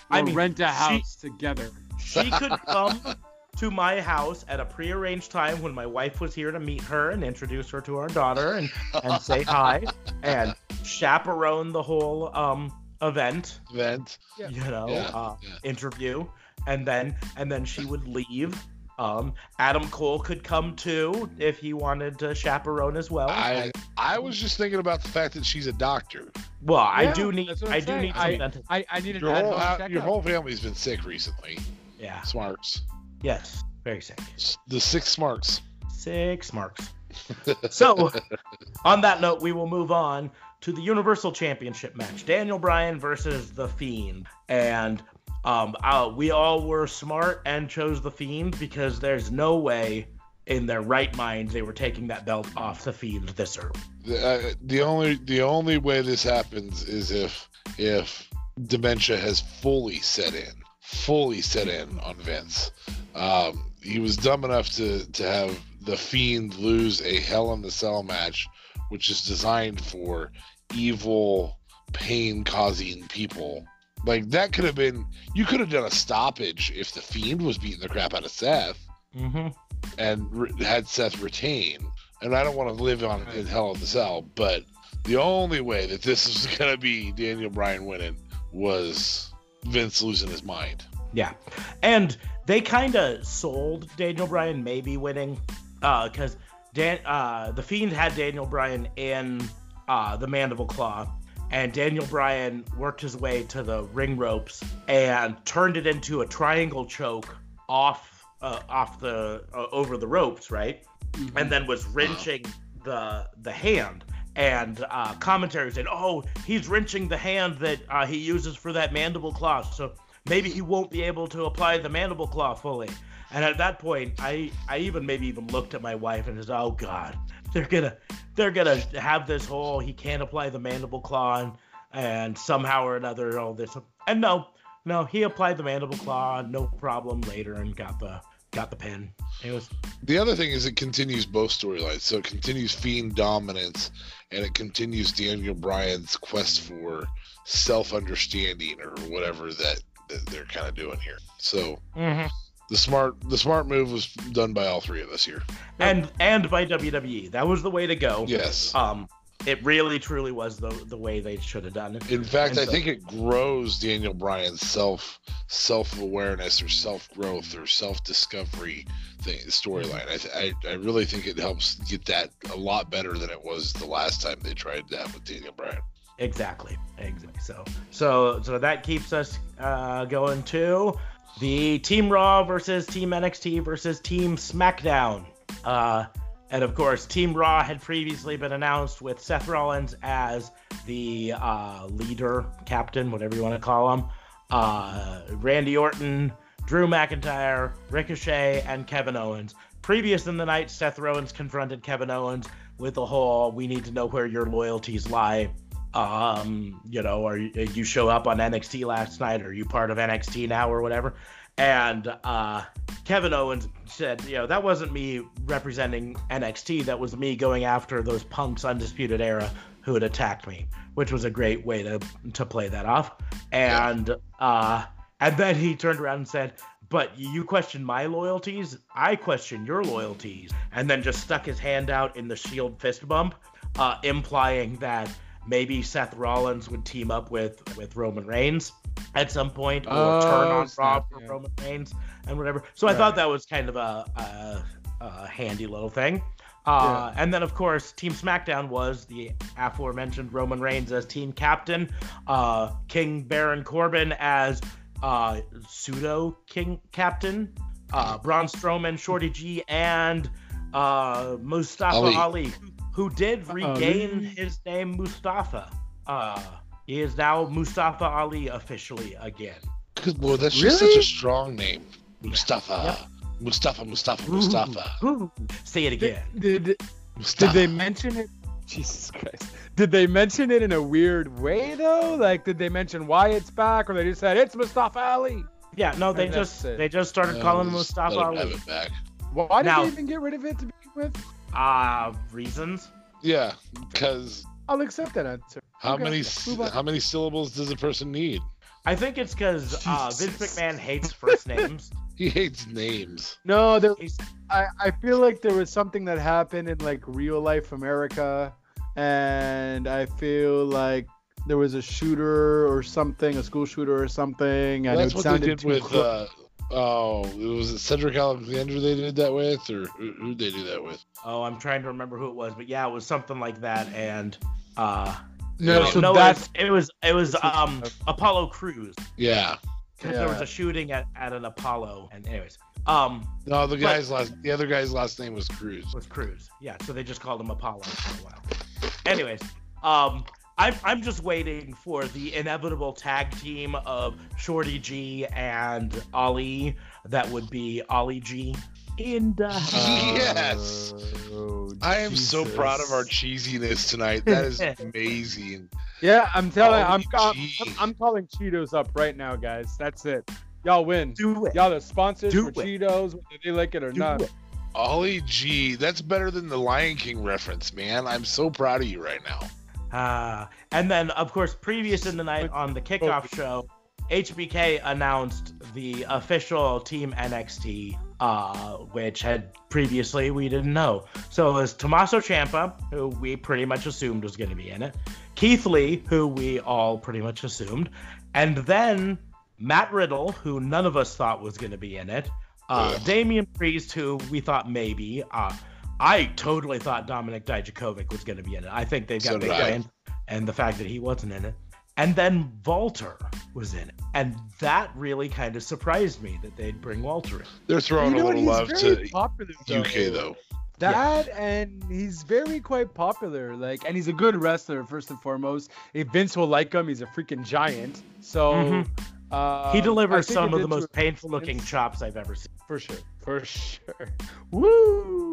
I We'll mean, rent a she- house together. She could come to my house at a prearranged time when my wife was here to meet her and introduce her to our daughter and, and say hi and chaperone the whole um event, Vent. Yeah. you know, Yeah, uh, yeah. interview, and then and then she would leave. Um, Adam Cole could come too if he wanted to chaperone as well. I I was just thinking about the fact that she's a doctor. well, I do need I I'm do saying. need some I- dental. I, I need an Your whole at-home hou- checkup. your whole family's been sick recently. Yeah. Smarts. Yes. Very sick. The six smarts. Six marks. So, on that note, we will move on to the Universal Championship match: Daniel Bryan versus The Fiend. And Um, uh, we all were smart and chose the Fiend because there's no way in their right minds they were taking that belt off the Fiend this early. The, uh, the only the only way this happens is if if dementia has fully set in, fully set in on Vince. Um, he was dumb enough to to have the Fiend lose a Hell in the Cell match, which is designed for evil, pain-causing people. Like that could have been. You could have done a stoppage if the Fiend was beating the crap out of Seth Mm-hmm. and re- had Seth retain. And I don't want to live on in Hell in the Cell, but the only way that this was going to be Daniel Bryan winning was Vince losing his mind. Yeah, and they kind of sold Daniel Bryan maybe winning, because Dan, uh, the Fiend had Daniel Bryan in uh, the Mandible Claw, and Daniel Bryan worked his way to the ring ropes and turned it into a triangle choke off uh, off the uh, over the ropes, right? and then was wrenching the the hand. And uh, commentary said oh he's wrenching the hand that uh, he uses for that mandible claw so maybe he won't be able to apply the mandible claw fully and at that point i i even maybe even looked at my wife and said oh god they're gonna they're gonna have this whole he can't apply the mandible claw and, and somehow or another all this and no no he applied the mandible claw no problem later and got the got the pin it was The other thing is it continues both storylines. So it continues Fiend dominance and it continues Daniel Bryan's quest for self understanding or whatever that, that they're kind of doing here. So Mhm. The smart the smart move was done by all three of us here. and and by WWE. That was the way to go. Yes. Um, it really truly was the the way they should have done it. In fact, And I so- think it grows Daniel Bryan's self self awareness or self growth or self discovery thing storyline. I, th- I I really think it helps get that a lot better than it was the last time they tried that with Daniel Bryan. Exactly. Exactly. So so so that keeps us uh, going to the Team Raw versus Team NXT versus Team SmackDown. Uh, and of course, Team Raw had previously been announced with Seth Rollins as the uh, leader, captain, whatever you want to call him. Uh, Randy Orton, Drew McIntyre, Ricochet, and Kevin Owens. Previous in the night, Seth Rollins confronted Kevin Owens with the whole "We need to know where your loyalties lie." Um, you know, or you, show up on NXT last night, or you part of NXT now, or whatever. And uh, Kevin Owens said, you know, that wasn't me representing NXT. That was me going after those punks undisputed era who had attacked me, which was a great way to to play that off. And uh, and then he turned around and said, "But you question my loyalties. I question your loyalties." And then just stuck his hand out in the Shield fist bump, uh, implying that maybe Seth Rollins would team up with with Roman Reigns at some point or Oh, turn on Raw snap, for yeah. Roman Reigns and whatever. So I thought that was kind of a, a, a handy little thing. Uh, And then, of course, Team SmackDown was the aforementioned Roman Reigns as team captain, uh, King Baron Corbin as uh, pseudo king captain, uh, Braun Strowman, Shorty G, and uh, Mustafa Ali. Ali, who did regain Ali. his name Mustafa. Uh, he is now Mustafa Ali officially again. Good lord, that's just such a strong name. Mustafa. Mustafa, Mustafa, Mustafa. Ooh. Say it again. Did did Mustafa. they mention it? Jesus Christ. Did they mention it in a weird way though? Like, did they mention why it's back, or they just said it's Mustafa Ali? Yeah, no, they And just it. they just started Uh, calling him Mustafa let have Ali. it back. Why did Now- they even get rid of it to begin with? Uh reasons. Yeah, because I'll accept that answer. how Okay, many how many syllables does a person need? I think it's because uh, Vince McMahon hates first names. He hates names. No, there, I, I feel like there was something that happened in like real life America, and I feel like there was a shooter or something, a school shooter or something, and That's it what they sounded did too with. clo- Uh, oh, was it Cedric Alexander they did that with, or who who they do that with? oh, I'm trying to remember who it was, but yeah, it was something like that. And uh, no, Yeah. so no, that's it was it was, it was that's- um Apollo Crews Yeah. because there was a shooting at, at an Apollo. And anyways, um, No, the But- guy's last. The other guy's last name was Cruz. was Cruz. Yeah, so they just called him Apollo for a while. Anyways, um, I'm I'm just waiting for the inevitable tag team of Shorty G and Ali. That would be Ali G. And uh, Yes. Oh, I am so proud of our cheesiness tonight. That is amazing. Yeah, I'm telling. I'm, I'm, gee. I'm, I'm calling Cheetos up right now, guys. That's it. Y'all win. do it. Y'all the sponsors Do for it. Cheetos, whether they like it or Do not. it. Ali G, that's better than the Lion King reference, man. I'm so proud of you right now. Uh, and then, of course, previous in the night on the kickoff show, HBK announced the official Team NXT, uh, which had previously we didn't know. So it was Tommaso Ciampa, who we pretty much assumed was going to be in it, Keith Lee, who we all pretty much assumed, and then Matt Riddle, who none of us thought was going to be in it, uh. Damian Priest, who we thought maybe. Uh, I totally thought Dominik Dijakovic was going to be in it. I think they've got So Big did and the fact that he wasn't in it. And then Walter was in it. And that really kind of surprised me that they'd bring Walter in. They're throwing you know a what? little love very to popular, UK though. That and he's very quite popular. Like, and he's a good wrestler first and foremost. If Vince will like him, he's a freaking giant. So Mhm. uh, he delivers some of the most painful looking chops I've ever seen. for sure, for sure. Woo!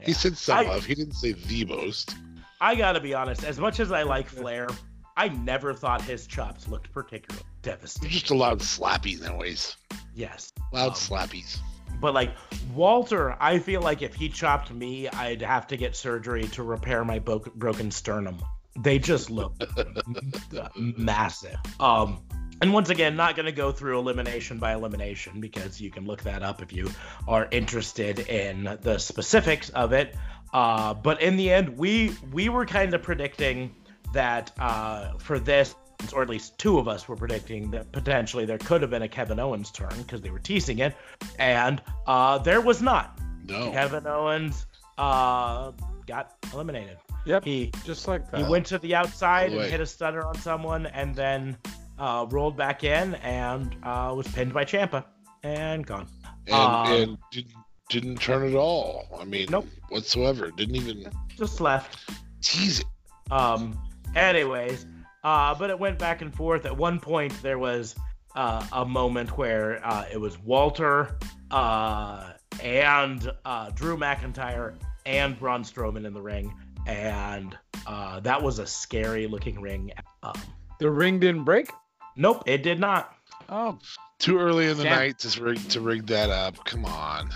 He said some I- of. He didn't say the most. I gotta be honest, as much as I like Flair, I never thought his chops looked particularly devastating. just a loud slappy noise. Yes. Loud Um, slappies. But like Walter, I feel like if he chopped me, I'd have to get surgery to repair my bo- broken sternum. They just look massive. Um, and once again, not going to go through elimination by elimination because you can look that up if you are interested in the specifics of it. Uh, but in the end, we we were kind of predicting that uh, for this, or at least two of us were predicting that potentially there could have been a Kevin Owens turn because they were teasing it, and uh, there was not. No. Kevin Owens uh, got eliminated. Yep, He just like that. he went to the outside Boy. and hit a stunner on someone, and then uh, rolled back in and uh, was pinned by Ciampa and gone. And, Um, and didn't, didn't turn at all. I mean, Nope. whatsoever. Didn't even Just left. tease it. Um, anyways, uh, but it went back and forth. At one point, there was uh, a moment where uh, it was Walter uh, and uh, Drew McIntyre and Braun Strowman in the ring, and uh, that was a scary looking ring. Um, the ring didn't break. Nope, it did not. Oh, Too early in the Damn. night to rig to rig that up. Come on.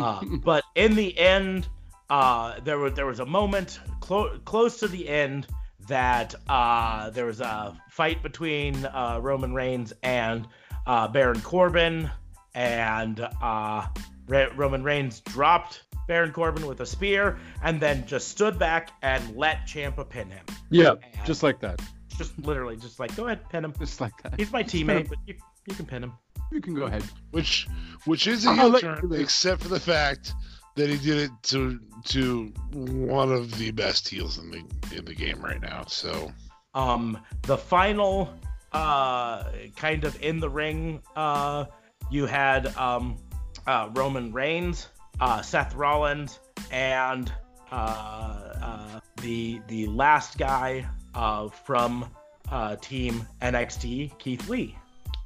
Uh, but in the end, uh, there was there was a moment clo- close to the end that uh, there was a fight between uh, Roman Reigns and uh, Baron Corbin, and uh, Re- Roman Reigns dropped Baron Corbin with a spear, and then just stood back and let Ciampa pin him. yeah, And just like that. Just literally just like go ahead pin him. Just like that. He's my Just teammate, but you, you can pin him. You can go ahead. Which which is a I'll heel turn, except for the fact that he did it to to one of the best heels in the in the game right now. So um the final uh kind of in the ring uh you had um uh roman reigns uh seth rollins and uh, uh the the last guy uh from uh team nxt keith lee.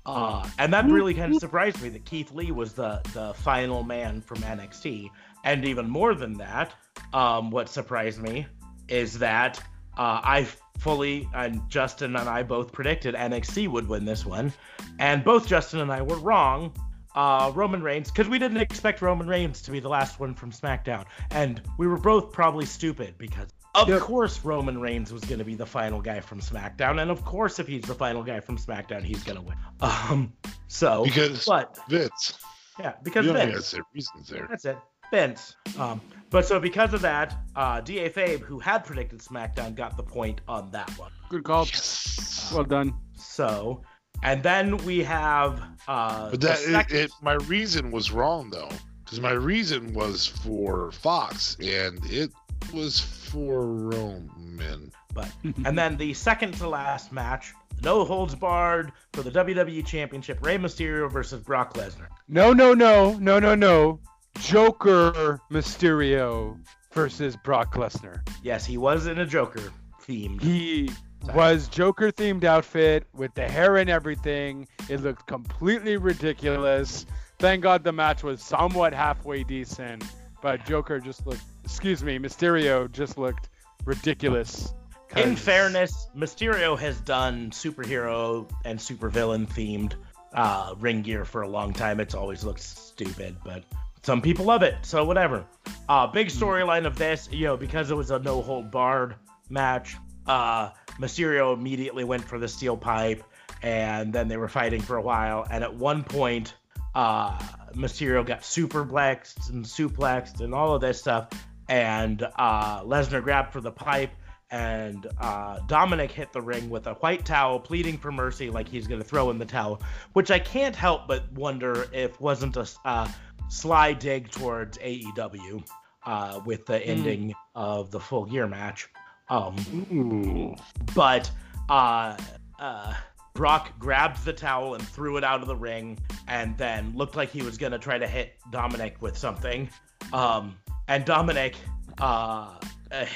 Uh and that really kind of surprised me that keith lee was the the final man from nxt and even more than that um what surprised me is that uh, I fully and Justin and I both predicted NXT would win this one, and both Justin and I were wrong. Uh, Roman Reigns, because we didn't expect Roman Reigns to be the last one from SmackDown, and we were both probably stupid because, of Yep. course, Roman Reigns was going to be the final guy from SmackDown, and of course, if he's the final guy from SmackDown, he's going to win. Um, so, because but Vince, yeah, because you Vince. has their reasons there. That's it. Vince. Um, but so because of that, uh, Da Fabe, who had predicted SmackDown, got the point on that one. Good call. Yes. Well done. So, and then we have. Uh, But the that it, it, my reason was wrong though, because my reason was for Fox, and it was for Roman. but and then the second to last match, no holds barred for the WWE Championship, Rey Mysterio versus Brock Lesnar. No, no, no, no, no, no. Joker Mysterio versus Brock Lesnar. Yes, he was in a Joker themed. He was Joker themed outfit with the hair and everything. It looked completely ridiculous. Thank God the match was somewhat halfway decent, but Joker just looked, excuse me, Mysterio just looked ridiculous. In fairness, Mysterio has done superhero and supervillain themed uh, ring gear for a long time. It's always looked stupid, but some people love it, so whatever. Uh, big storyline of this, you know, because it was a no hold barred match. Uh, Mysterio immediately went for the steel pipe, and then they were fighting for a while. And at one point, uh, Mysterio got superplexed and suplexed and all of this stuff, and uh, Lesnar grabbed for the pipe and uh, Dominic hit the ring with a white towel, pleading for mercy, like he's going to throw in the towel, which I can't help but wonder if wasn't a uh, sly dig towards AEW uh, with the ending of the full gear match. Um, Ooh. but uh, uh, Brock grabbed the towel and threw it out of the ring, and then looked like he was gonna try to hit Dominic with something. Um, and Dominic uh, uh,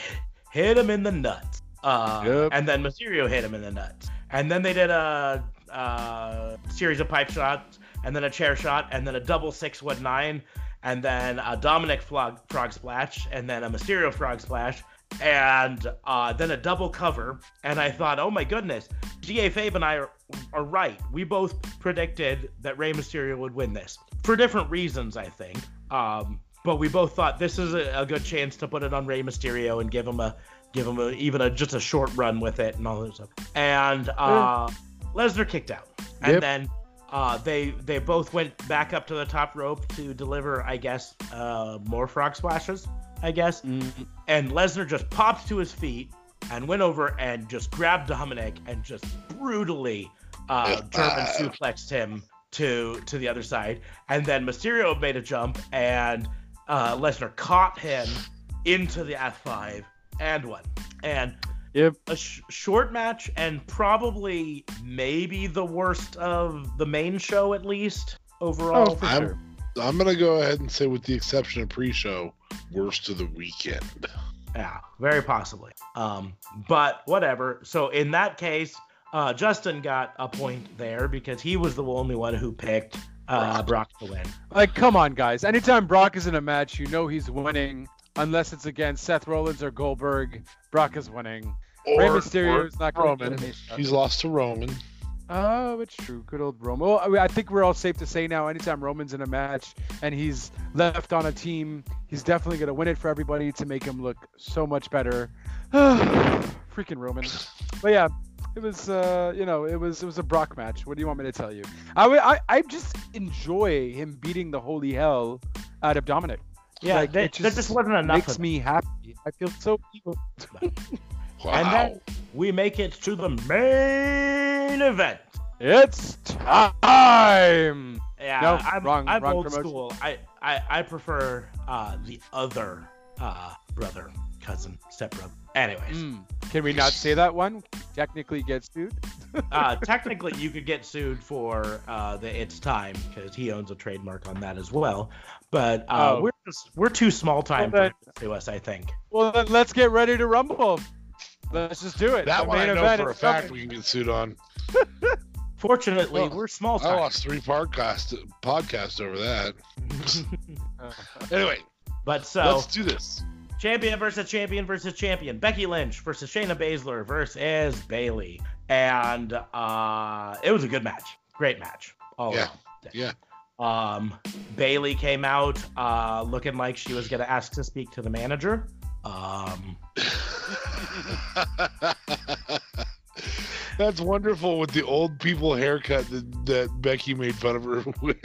hit him in the nuts. Uh, Yep. And then Mysterio hit him in the nuts. And then they did a, uh series of pipe shots, and then a chair shot, and then a double six one nine, and then a Dominic frog, frog splash, and then a Mysterio frog splash, and uh, then a double cover. And I thought, oh my goodness, GA Fabe and I are, are right. We both predicted that Rey Mysterio would win this for different reasons, I think. Um, but we both thought this is a, a good chance to put it on Rey Mysterio and give him a give him a, even a just a short run with it and all that stuff. And uh, Lesnar kicked out, and Yep. then uh, they they both went back up to the top rope to deliver, I guess, uh, more frog splashes. I guess Mm, and Lesnar just popped to his feet and went over and just grabbed Dominic and just brutally uh, German suplexed him to to the other side. And then Mysterio made a jump and uh, Lesnar caught him into the F5 and won. And Yep. a sh- short match and probably maybe the worst of the main show at least overall. Oh, for I'm- sure. I'm gonna go ahead and say, with the exception of pre-show, worst of the weekend. Yeah, very possibly. Um, but whatever. So in that case, uh, Justin got a point there because he was the only one who picked uh, Brock to win. Like, come on, guys. Anytime Brock is in a match, you know he's winning. Unless it's against Seth Rollins or Goldberg, Brock is winning. Rey Mysterio or is not going Roman. to He's lost to Roman. Oh, it's true. Good old Roman. Well, I, mean, I think we're all safe to say now. Anytime Roman's in a match and he's left on a team, he's definitely going to win it for everybody to make him look so much better. Freaking Roman. But yeah, it was. Uh, you know, it was. It was a Brock match. What do you want me to tell you? I I, I just enjoy him beating the holy hell out of Dominic. Yeah, Like, it there just wasn't enough. Makes me happy. I feel so evil. Wow. And then we make it to the main event. It's time. Yeah, No, I'm, wrong- I'm wrong old promotion. school. I, I, I prefer uh, the other uh, brother, cousin, stepbrother. Anyways, Mm. Can we not say that one? Technically get sued. uh, technically, you could get sued for uh, the "It's Time" because he owns a trademark on that as well. But uh, Oh. we're just, we're too small time Well, for to us, I think. Well, then let's get ready to rumble. Let's just do it. that The one I know event for a fact coming. we can get sued on. Fortunately, Well, we're small I lost three podcast podcast over that. Anyway, but so let's do this. champion versus champion versus champion. Becky Lynch versus Shayna Baszler versus Bayley, and uh, it was a good match. Great match. All Yeah. around. Yeah. Um, Bayley came out uh, looking like she was gonna ask to speak to the manager. Um, That's wonderful with the old people haircut that, that Becky made fun of her with.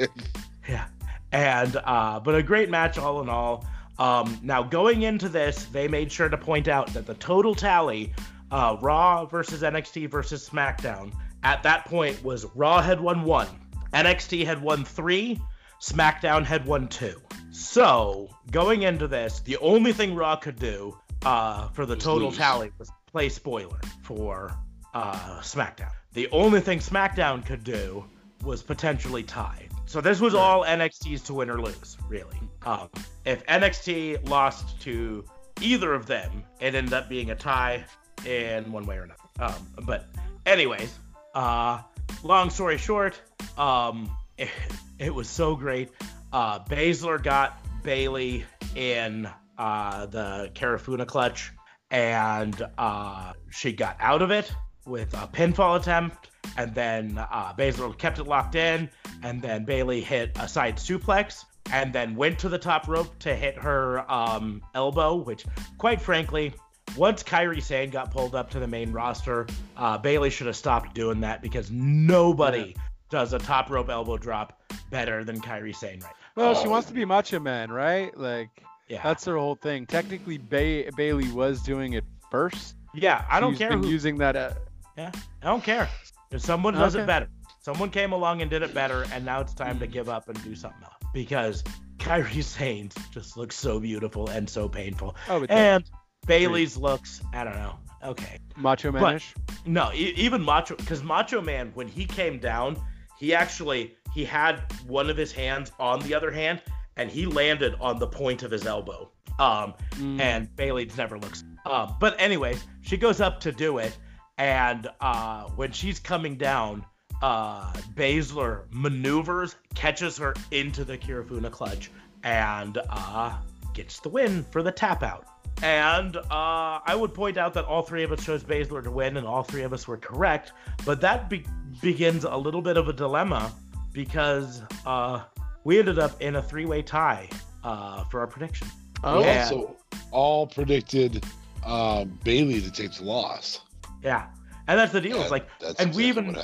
yeah, and uh, but a great match all in all. Um, now going into this, they made sure to point out that the total tally, uh, Raw versus NXT versus SmackDown, at that point was Raw had won one, NXT had won three, SmackDown had won two. So going into this, the only thing Raw could do uh, for the total tally was play spoiler for uh, SmackDown. The only thing SmackDown could do was potentially tie. So this was all NXT's to win or lose, really. Um, if NXT lost to either of them, it ended up being a tie. in one way or another. Um, but anyways, uh, long story short, um, it, it was so great. Uh, Baszler got Bayley in uh, the Kirifuda clutch, and uh, she got out of it with a pinfall attempt, and then uh, Baszler kept it locked in, and then Bayley hit a side suplex, and then went to the top rope to hit her um, elbow, which, quite frankly, once Kairi Sane got pulled up to the main roster, uh, Bayley should have stopped doing that because nobody yeah. does a top rope elbow drop better than Kairi Sane right Well, she wants to be Macho Man, right? Like, yeah. that's her whole thing. Technically, ba- Bayley was doing it first. Yeah, I don't She's care. Been who... using that. Uh... Yeah, I don't care. If someone does okay. it better, someone came along and did it better, and now it's time to give up and do something else because Kairi Sane just looks so beautiful and so painful. Oh, and Bayley's looks, I don't know. Okay. Macho Manish? no, e- even Macho, because Macho Man, when he came down, he actually he had one of his hands on the other hand, and he landed on the point of his elbow. Um, mm. and Bayley never looks. Um, but anyways, she goes up to do it, and uh, when she's coming down, uh, Baszler maneuvers, catches her into the Kirifuda clutch, and uh, gets the win for the tap out. And uh, I would point out that all three of us chose Baszler to win, and all three of us were correct. But that be- begins a little bit of a dilemma because uh, we ended up in a three-way tie uh, for our prediction. Oh, and, so all predicted uh, Bayley to take the loss. Yeah, and that's the deal. Yeah, it's like, and exactly we even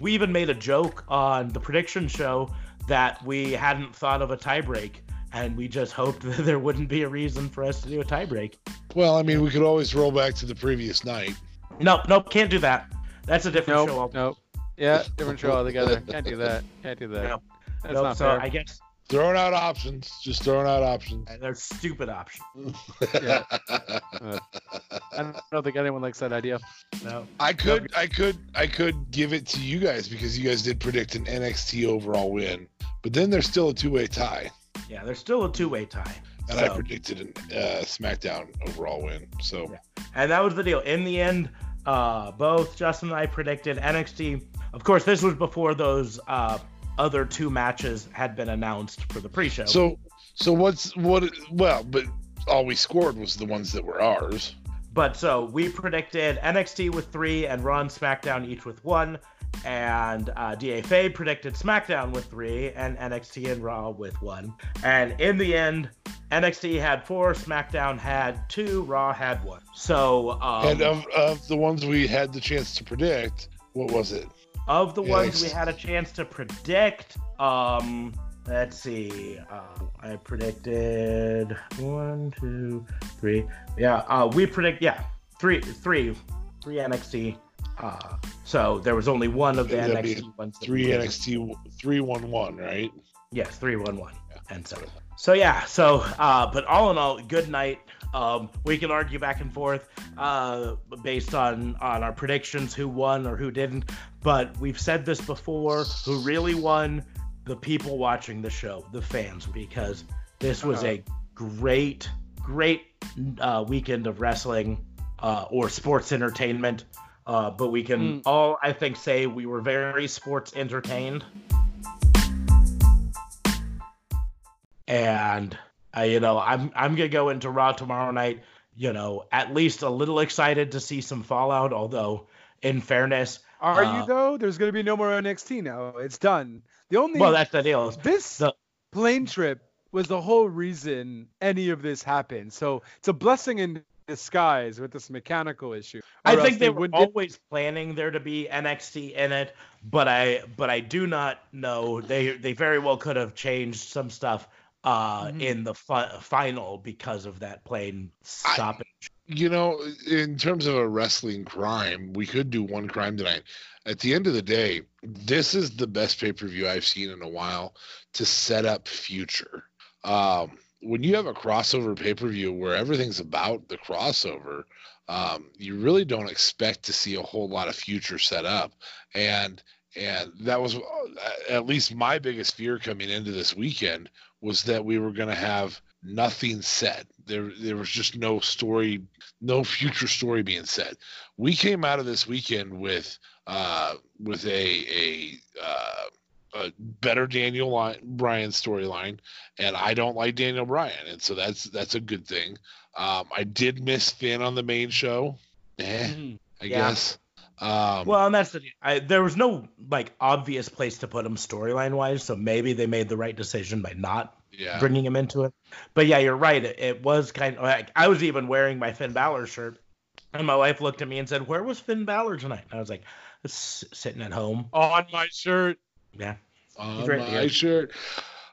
we even made a joke on the prediction show that we hadn't thought of a tiebreak and we just hoped that there wouldn't be a reason for us to do a tiebreak. Well, I mean, we could always roll back to the previous night. Nope, nope, can't do that. That's a different nope, show. Nope. Yeah, different show altogether. Can't do that. Can't do that. Nope. That's nope, not so fair. I guess throwing out options, just throwing out options. And they're stupid options. yeah. Uh, I don't think anyone likes that idea. No. I could, I could, I could give it to you guys because you guys did predict an NXT overall win, but then there's still a two-way tie. Yeah, there's still a two-way tie. And so. I predicted a uh, SmackDown overall win. So. Yeah. And that was the deal. In the end, uh, both Justin and I predicted NXT. Of course, this was before those uh, other two matches had been announced for the pre-show. So, so what's what? Well, but all we scored was the ones that were ours. But so we predicted NXT with three and Raw and SmackDown each with one and uh, DFA predicted SmackDown with three, and NXT and Raw with one. And in the end, NXT had four, SmackDown had two, Raw had one. So, um, and of, of the ones we had the chance to predict, what was it? Of the ones we had a chance to predict, um, let's see. Uh, I predicted one, two, three. Yeah, uh, we predict yeah, three, three, three NXT uh, so there was only one of the NXT ones. Three NXT three one one, right? Yes, three one one. And so, so yeah. So, uh, but all in all, good night. Um, we can argue back and forth uh, based on on our predictions, who won or who didn't. But we've said this before: who really won? The people watching the show, the fans, because this was uh-huh. a great, great uh, weekend of wrestling uh, or sports entertainment. Uh, but we can mm. all, I think, say we were very sports entertained. And uh, you know, I'm I'm gonna go into Raw tomorrow night. You know, at least a little excited to see some Fallout. Although, in fairness, are uh, you though? There's gonna be no more NXT now. It's done. The only well, that's the deal. This the, plane trip was the whole reason any of this happened. So it's a blessing in disguise with this mechanical issue. I think they, they were always planning there to be NXT in it, but I but I do not know. They they very well could have changed some stuff uh, mm-hmm. in the fi- final because of that plane stoppage. I, you know, in terms of a wrestling crime, we could do one crime tonight. At the end of the day, this is the best pay per view I've seen in a while to set up future. Um, when you have a crossover pay per view where everything's about the crossover, um, you really don't expect to see a whole lot of future set up. And and that was uh, at least my biggest fear coming into this weekend was that we were going to have nothing said. There there was just no story, no future story being said. We came out of this weekend with uh with a a uh a better Daniel Bryan storyline, and I don't like Daniel Bryan, and so that's that's a good thing. Um, I did miss Finn on the main show. Eh, Mhm. I Yeah. guess. Um, Well, and that's the I, there was no like obvious place to put him storyline wise, so maybe they made the right decision by not yeah. bringing him into it. But yeah, you're right. It, it was kind of like I was even wearing my Finn Balor shirt, and my wife looked at me and said, "Where was Finn Balor tonight?" And I was like, "Sitting at home." On my shirt. Yeah. on right my here. shirt.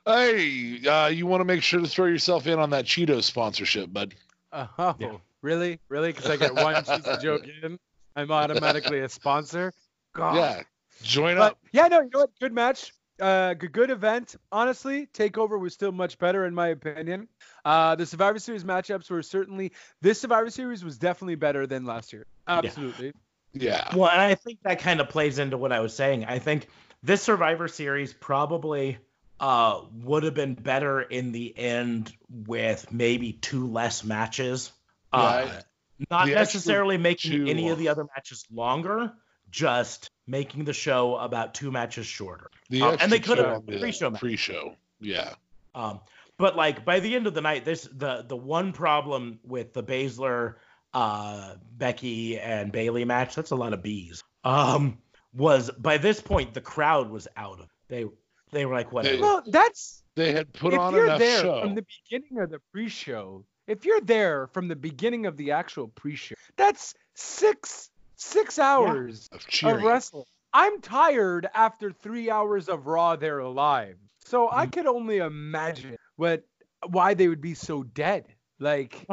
Hey, uh, you want to make sure to throw yourself in on that Cheetos sponsorship, bud. Oh, Yeah. really? Really? Because I get one cheesy joke in, I'm automatically a sponsor. God. Yeah, join But up. yeah, no, you know what? Good match. Uh, good, good event. Honestly, Takeover was still much better in my opinion. Uh, the Survivor Series matchups were certainly this Survivor Series was definitely better than last year. Absolutely. Yeah, Well, and I think that kind of plays into what I was saying. I think this Survivor Series probably uh, would have been better in the end with maybe two less matches. Uh, Yeah, not the necessarily making two- any of the other matches longer, just making the show about two matches shorter. the um, and they could have the pre-show match. Pre-show, yeah, Um, but like by the end of the night, this the the one problem with the Baszler, uh, Becky and Bayley match. That's a lot of bees. Um, was by this point the crowd was out of. They they were like whatever. They- Well, that's they had put if on you're enough there show. from the beginning of the pre-show. If you're there from the beginning of the actual pre-show, that's six six hours of of cheering. wrestling. I'm tired after three hours of Raw They're alive, so I Mm. could only imagine what why they would be so dead. Like,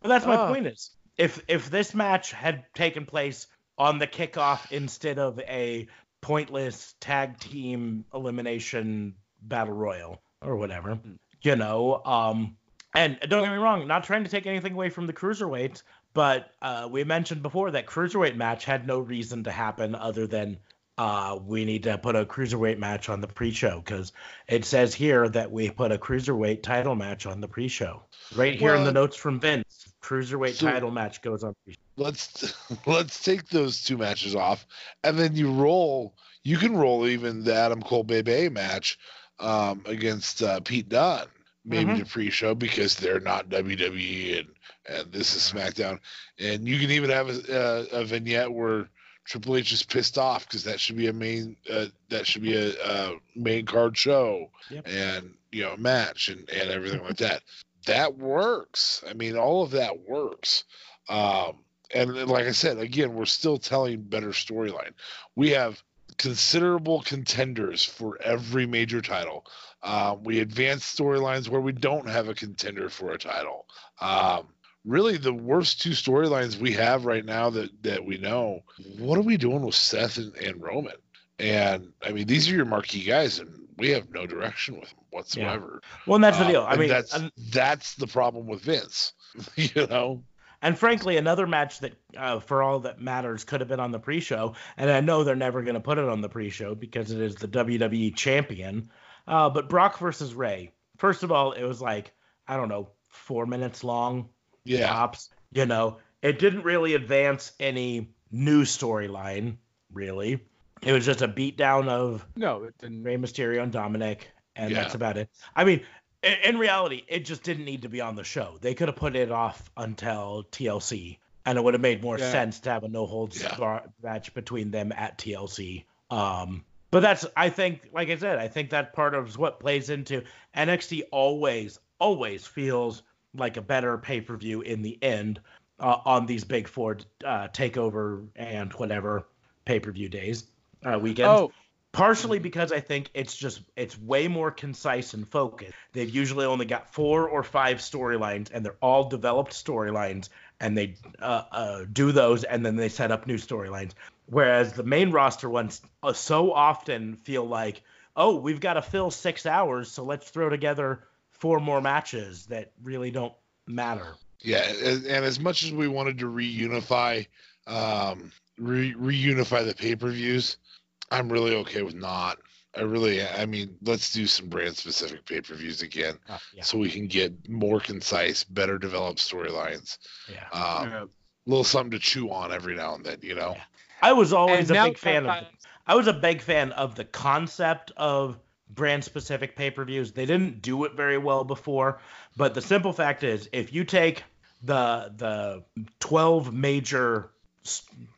But that's my Ah. point is if if this match had taken place on the kickoff instead of a pointless tag team elimination battle royal or whatever, Hmm. you know, um and don't get me wrong, not trying to take anything away from the cruiserweights, but uh, we mentioned before that cruiserweight match had no reason to happen other than uh, we need to put a cruiserweight match on the pre-show because it says here that we put a cruiserweight title match on the pre-show. Right here in the notes from Vince, cruiserweight so- title match goes on. Pre-show. let's let's take those two matches off, and then you roll. You can roll even the Adam Cole Bebe match um, against uh, Pete Dunne, maybe Mhm. the pre-show because they're not WWE and and this is SmackDown, and you can even have a, a, a vignette where Triple H is pissed off because that should be a main uh, that should be a, main card show Yep. and you know a match and and everything like that. That works. I mean, all of that works. Um, and like I said, again, we're still telling better storyline. We have considerable contenders for every major title. Um, we advance storylines where we don't have a contender for a title. Um, really, the worst two storylines we have right now that that we know. What are we doing with Seth and, and Roman? And I mean, these are your marquee guys, and we have no direction with them whatsoever. Well, and that's the Uh, deal. I mean, that's that's the problem with Vince. you know. and frankly, another match that, uh, for all that matters, could have been on the pre-show, and I know they're never going to put it on the pre-show because it is the WWE champion. Uh, but Brock versus Rey. First of all, it was like I don't know, four minutes long. Yeah. tops. You know, it didn't really advance any new storyline, really. It was just a beatdown of no, it didn't. Rey Mysterio and Dominic, and Yeah. that's about it. I mean, in, in reality, it just didn't need to be on the show. They could have put it off until TLC, and it would have made more Yeah. sense to have a no holds Yeah. bar match between them at TLC. Um, but that's, I think, like I said, I think that part of what plays into NXT always, always feels like a better pay per view in the end uh, on these big four uh, takeover and whatever pay per view days, uh, weekends Oh, partially because I think it's just it's way more concise and focused. They've usually only got four or five storylines, and they're all developed storylines, and they uh, uh, do those, and then they set up new storylines. Whereas the main roster ones uh, so often feel like, oh, we've got to fill six hours, so let's throw together four more matches that really don't matter. Yeah, and, and as much as we wanted to reunify, um, re- reunify the pay per views, I'm really okay with not. I really, I mean, let's do some brand specific pay per views again, Uh, yeah. so we can get more concise, better developed storylines. yeah. Um, Yeah. A little something to chew on every now and then, you know. Yeah. I was always And a big fan of. I was a big fan of the concept of brand specific pay per views. They didn't do it very well before, but the simple fact is, if you take the the twelve major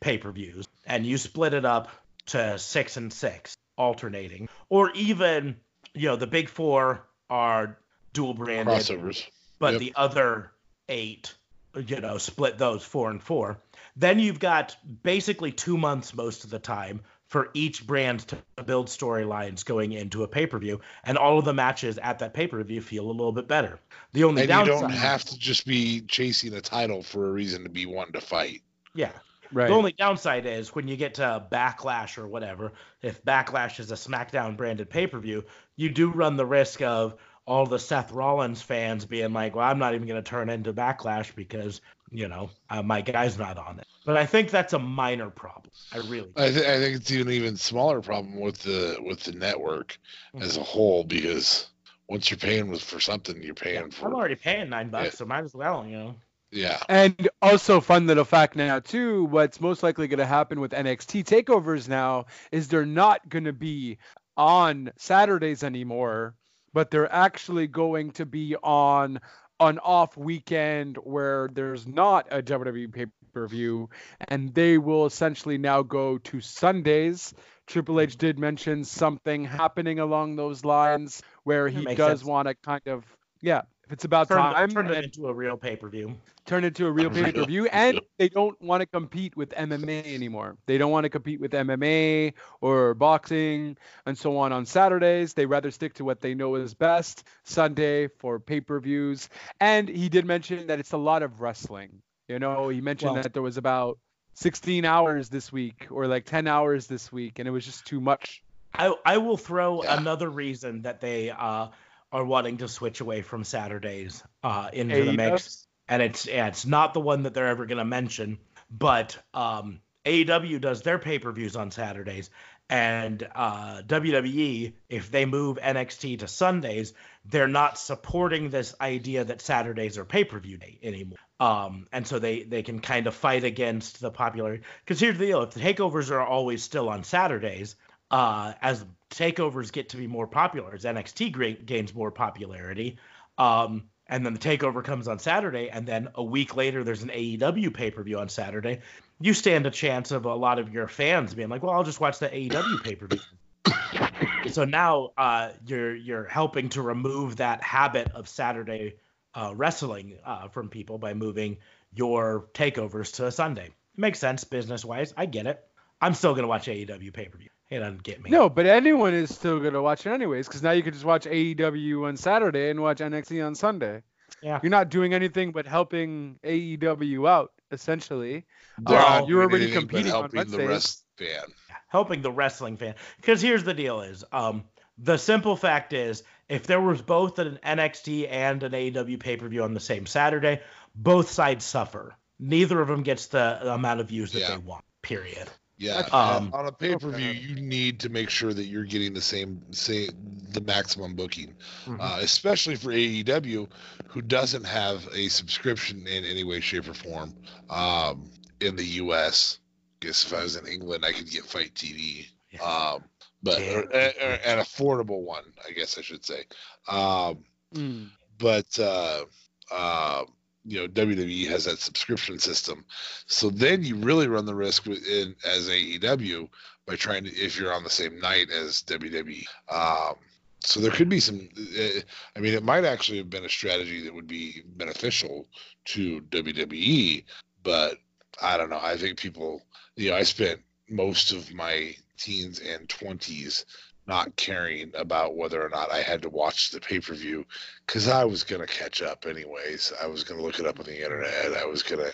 pay per views and you split it up to six and six, alternating, or even you know the big four are dual branded, Crossovers. but Yep. the other eight, you know, split those four and four. Then you've got basically two months most of the time for each brand to build storylines going into a pay per view, and all of the matches at that pay per view feel a little bit better. The only And you don't have to just be chasing a title for a reason to be wanting to fight. yeah. Right. The only downside is when you get to Backlash or whatever, if Backlash is a SmackDown branded pay per view, you do run the risk of all the Seth Rollins fans being like, well, I'm not even going to turn into Backlash because, you know, uh, my guy's not on it. But I think that's a minor problem. I really. I, th- I think it's an even smaller problem with the with the network as a whole because once you're paying with for something, you're paying for I'm already paying nine bucks, Yeah. so might as well, you know. yeah. And also, fun little fact now too. What's most likely going to happen with NXT takeovers now is they're not going to be on Saturdays anymore, but they're actually going to be on an off weekend where there's not a WWE pay per view, and they will essentially now go to Sundays. Triple H did mention something happening along those lines where he does want to kind of yeah. If it's about Turn, time, turn it and- into a real pay per view. turn it into a real Real- pay per view, and they don't want to compete with MMA anymore. They don't want to compete with MMA or boxing and so on on Saturdays. They rather stick to what they know is best Sunday for pay per views. And he did mention that it's a lot of wrestling. You know, he mentioned Well- that there was about 16 hours this week or like 10 hours this week, and it was just too much. I I will throw Yeah. another reason that they uh, are wanting to switch away from Saturdays uh, into the AEW? mix, and it's yeah, it's not the one that they're ever going to mention, but um, AEW does their pay per views on Saturdays, and uh, WWE if they move NXT to Sundays, they're not supporting this idea that Saturdays are pay per view day anymore. Um, and so they they can kind of fight against the popularity. Because here's the deal: if the takeovers are always still on Saturdays, uh, as takeovers get to be more popular, as NXT gains more popularity, um, and then the takeover comes on Saturday, and then a week later there's an AEW pay per view on Saturday, you stand a chance of a lot of your fans being like, "Well, I'll just watch the AEW pay per view." so now uh, you're you're helping to remove that habit of Saturday uh, wrestling uh, from people by moving your takeovers to Sunday. Makes sense business wise. I get it. I'm still gonna watch AEW pay per view. It doesn't get me. No, but anyone is still going to watch it anyways because now you can just watch AEW on Saturday and watch NXT on Sunday. Yeah. You're not doing anything but helping AEW out, essentially. They're not you're doing already anything but competing on helping the Wednesdays. rest fan. helping the wrestling fan. Because here's the deal: is um, the simple fact is, if there was both an NXT and an AEW pay per view on the same Saturday, both sides suffer. Neither of them gets the amount of views that Yeah. they want. Period. Yeah, Um, on a pay per view, Okay. you need to make sure that you're getting the same, same the maximum booking, Mhm. uh, especially for AEW, who doesn't have a subscription in any way, shape, or form um, in the U.S. Guess if I was in England, I could get Fight TV, Yeah. um, but Yeah. or, or, an affordable one, I guess I should say. Um, Mm. but uh, uh, you know WWE has that subscription system, so then you really run the risk in, as AEW by trying to if you're on the same night as WWE. Um, so there could be some. Uh, I mean, it might actually have been a strategy that would be beneficial to WWE, but I don't know. I think people, you know, I spent most of my teens and twenties not caring about whether or not I had to watch the pay per view because I was gonna catch up anyways. I was gonna look it up on the internet. I was gonna,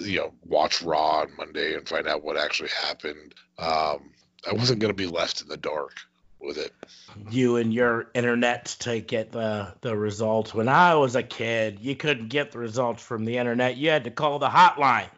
you know, watch Raw on Monday and find out what actually happened. Um, I wasn't gonna be left in the dark with it. You and your internet to get the the results. When I was a kid, you couldn't get the results from the internet. You had to call the hotline.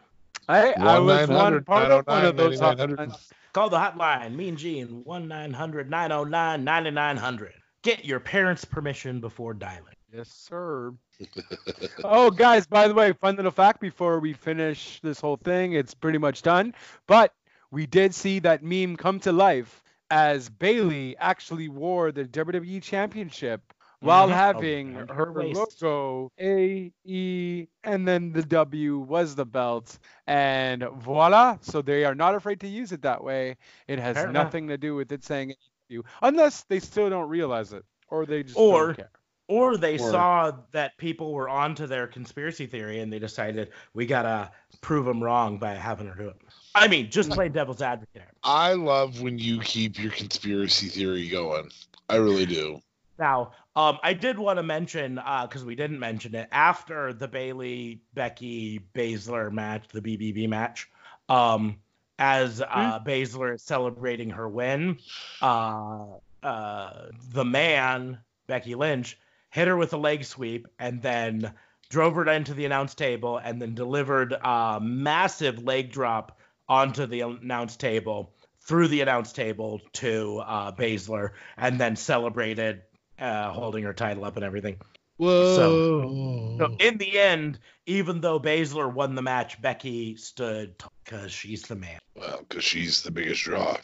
I, I was one part of one of those. hotlines. Call the hotline, Mean Gene, 1 900 909 9900. Get your parents' permission before dialing. Yes, sir. oh, guys, by the way, fun little fact before we finish this whole thing, it's pretty much done. But we did see that meme come to life as Bayley actually wore the WWE Championship while Mhm. having Around her her waist. logo A E and then the W was the belt and voila so they are not afraid to use it that way it has Fair enough. nothing to do with it saying you unless they still don't realize it or they just Or- don't care Or they Or- saw that people were onto their conspiracy theory and they decided we gotta prove them wrong by having her do it. I mean, just play devil's advocate. I love when you keep your conspiracy theory going. I really do. Now, um, I did want to mention because we didn't mention it after the Bayley Becky Baszler match, the BBB match. Um, as uh, Baszler is celebrating her win, uh, uh, the man Becky Lynch hit her with a leg sweep and then drove her into the announce table and then delivered a massive leg drop onto the announce table through the announce table to uh, Baszler and then celebrated uh, holding her title up and everything. Whoa. So in the end, even though Baszler won the match, Becky stood because she's the man. well, because she's the biggest draw.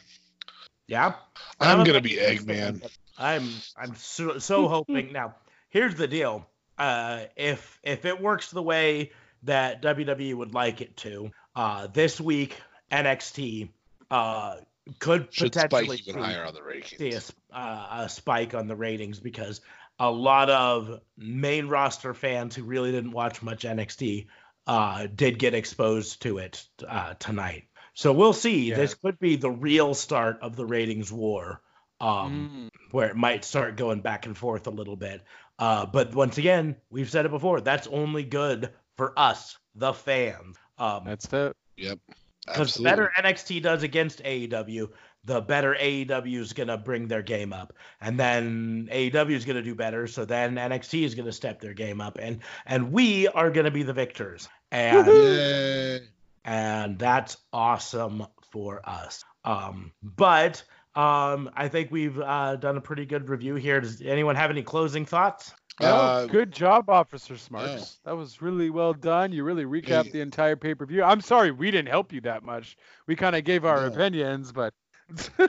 Yeah. I'm I'm gonna be Eggman. I'm I'm so, so hoping now. Here's the deal. Uh, if if it works the way that WWE would like it to, uh, this week NXT uh, could Should spike potentially even see- higher on the ratings. see a, uh, a spike on the ratings because a lot of main roster fans who really didn't watch much NXT uh, did get exposed to it uh, tonight. So we'll see. Yeah. This could be the real start of the ratings war, um, Mm. where it might start going back and forth a little bit. Uh, but once again, we've said it before. That's only good for us, the fans. Um, that's it Yep. Because the better NXT does against AEW, the better AEW is going to bring their game up. And then AEW is going to do better. So then NXT is going to step their game up. And and we are going to be the victors. And Yay. and that's awesome for us. Um, but um, I think we've uh, done a pretty good review here. Does anyone have any closing thoughts? No, Uh, good job, Officer Smarks. That was really well done. You really recapped Hey. the entire pay per view. I'm sorry we didn't help you that much. We kind of gave our No. opinions, but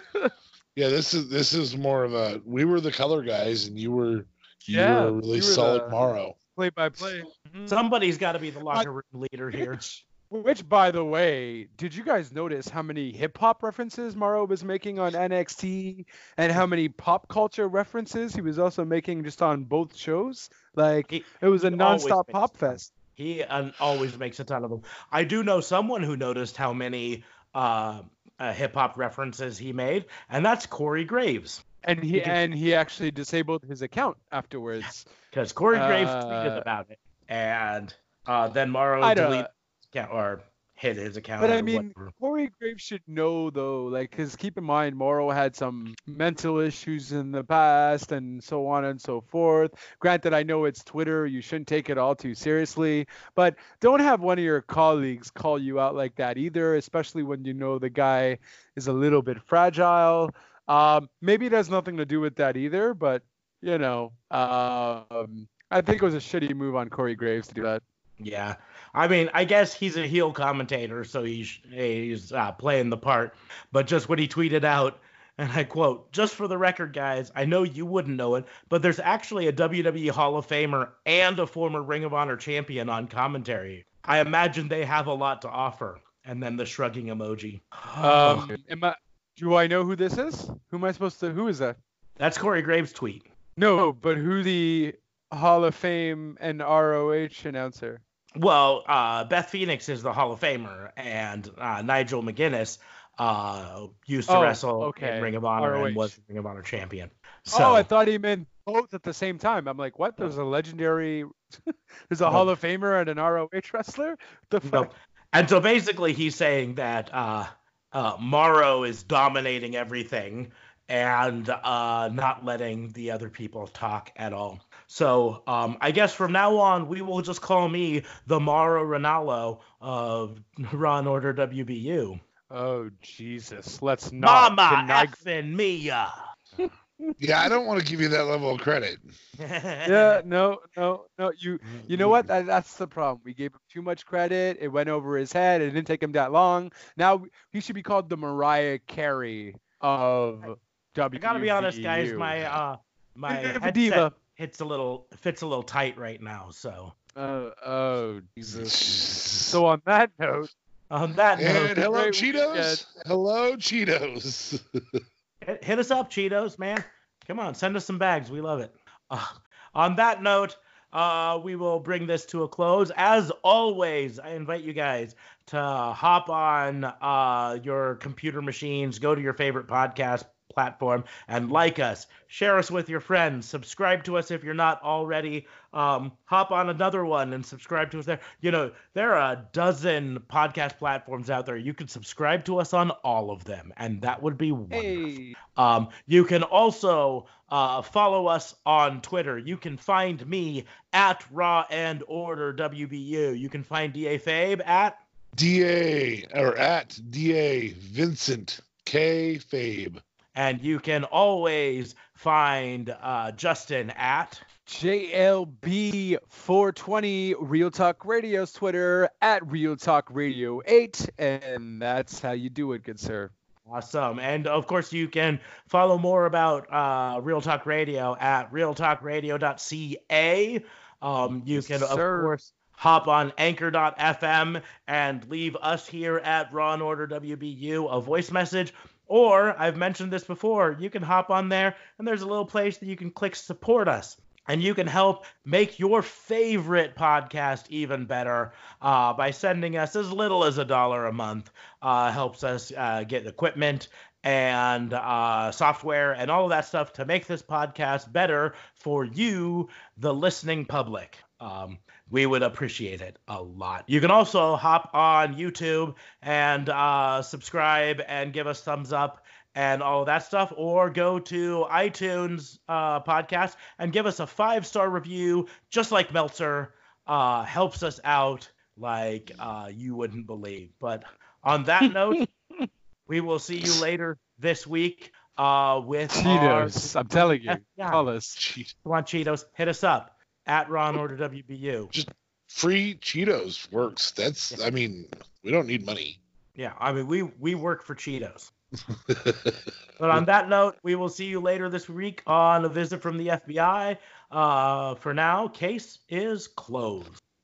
Yeah, this is this is more of a we were the color guys and you were you Yeah, were a really you were solid the- Mauro. play by play. Somebody's got to be the locker room leader here. Which, by the way, did you guys notice how many hip hop references Mauro was making on NXT and how many pop culture references he was also making just on both shows? Like, He- it was a nonstop pop fest. He uh, always makes a ton of them. I do know someone who noticed how many uh, uh, hip hop references he made, and that's Corey Graves. And he and he actually disabled his account afterwards. Because Corey Graves Uh, tweeted about it, and uh, then Mauro deleted account or hit his account. But I mean, whatever. Corey Graves should know though, like, because keep in mind, Mauro had some mental issues in the past and so on and so forth. Granted, I know it's Twitter, you shouldn't take it all too seriously, but don't have one of your colleagues call you out like that either, especially when you know the guy is a little bit fragile. Um, maybe it has nothing to do with that either, but you know, um, I think it was a shitty move on Corey Graves to do that. Yeah, I mean, I guess he's a heel commentator, so he's he's uh, playing the part. But just what he tweeted out, and I quote: "Just for the record, guys, I know you wouldn't know it, but there's actually a WWE Hall of Famer and a former Ring of Honor champion on commentary. I imagine they have a lot to offer." And then the shrugging emoji. Um, am I, do I know who this is? Who am I supposed to? Who is that? That's Corey Graves' tweet. No, but who the Hall of Fame and ROH announcer? Well, uh, Beth Phoenix is the Hall of Famer, and uh, Nigel McGuinness uh, used to Oh, wrestle okay. in Ring of Honor and was Ring of Honor champion. So, Oh, I thought he meant both at the same time. I'm like, what? There's a legendary, there's a No. Hall of Famer and an ROH wrestler. The no. and so basically, he's saying that uh, uh, Mauro is dominating everything and uh, not letting the other people talk at all. So um, I guess from now on, we will just call me the Mauro Ranallo of Raw and Order WBU. Oh Jesus! Let's not. Mama deny- effing Mia. Yeah, I don't want to give you that level of credit. yeah, no, no, no. You, you know what? That, that's the problem. We gave him too much credit. It went over his head. It didn't take him that long. Now he should be called the Mariah Carey of W. I gotta be honest, guys. My uh, my Bit of a headset diva. Hits a little fits a little tight right now. So Oh, oh Jesus. So on that note, on that note, And hello, Cheetos. weekend. Hello, Cheetos. hit, hit us up, Cheetos, man. Come on, send us some bags. We love it. Uh, on that note, uh, we will bring this to a close. As always, I invite you guys to hop on uh, your computer machines, go to your favorite podcast platform, and like us. Share us with your friends. Subscribe to us if you're not already. Um, hop on another one and subscribe to us there. You know, there are a dozen podcast platforms out there. You can subscribe to us on all of them, and that would be wonderful. hey, Um, you can also uh, follow us on Twitter. You can find me at Raw and Order WBU. You can find DA Fabe at DA or at DA Vincent K Fabe. And you can always find uh, Justin at JLB420 Real Talk Radio's Twitter at Real Talk Radio 8, and that's how you do it, good sir. Awesome. And of course, you can follow more about uh, Real Talk Radio at realtalkradio.ca. Um, you Yes, can, of course, hop on anchor.fm and leave us here at Raw and Order WBU a voice message. Or, I've mentioned this before, you can hop on there and there's a little place that you can click support us. And you can help make your favorite podcast even better uh, by sending us as little as a dollar a month. Uh, helps us uh, get equipment and uh, software and all of that stuff to make this podcast better for you, the listening public. Um, we would appreciate it a lot. You can also hop on YouTube and uh, subscribe and give us thumbs up and all of that stuff, or go to iTunes uh, podcast and give us a five star review, just like Meltzer. Uh, helps us out like uh, you wouldn't believe. But on that note, we will see you later this week uh, with our- Cheetos, I'm telling you, Yeah. call us. Come on, Cheetos, hit us up at Raw and Order WBU. Just free Cheetos works. That's I mean, we don't need money. Yeah, I mean we we work for Cheetos. But on that note, we will see you later this week on a visit from the FBI. Uh, for now, case is closed.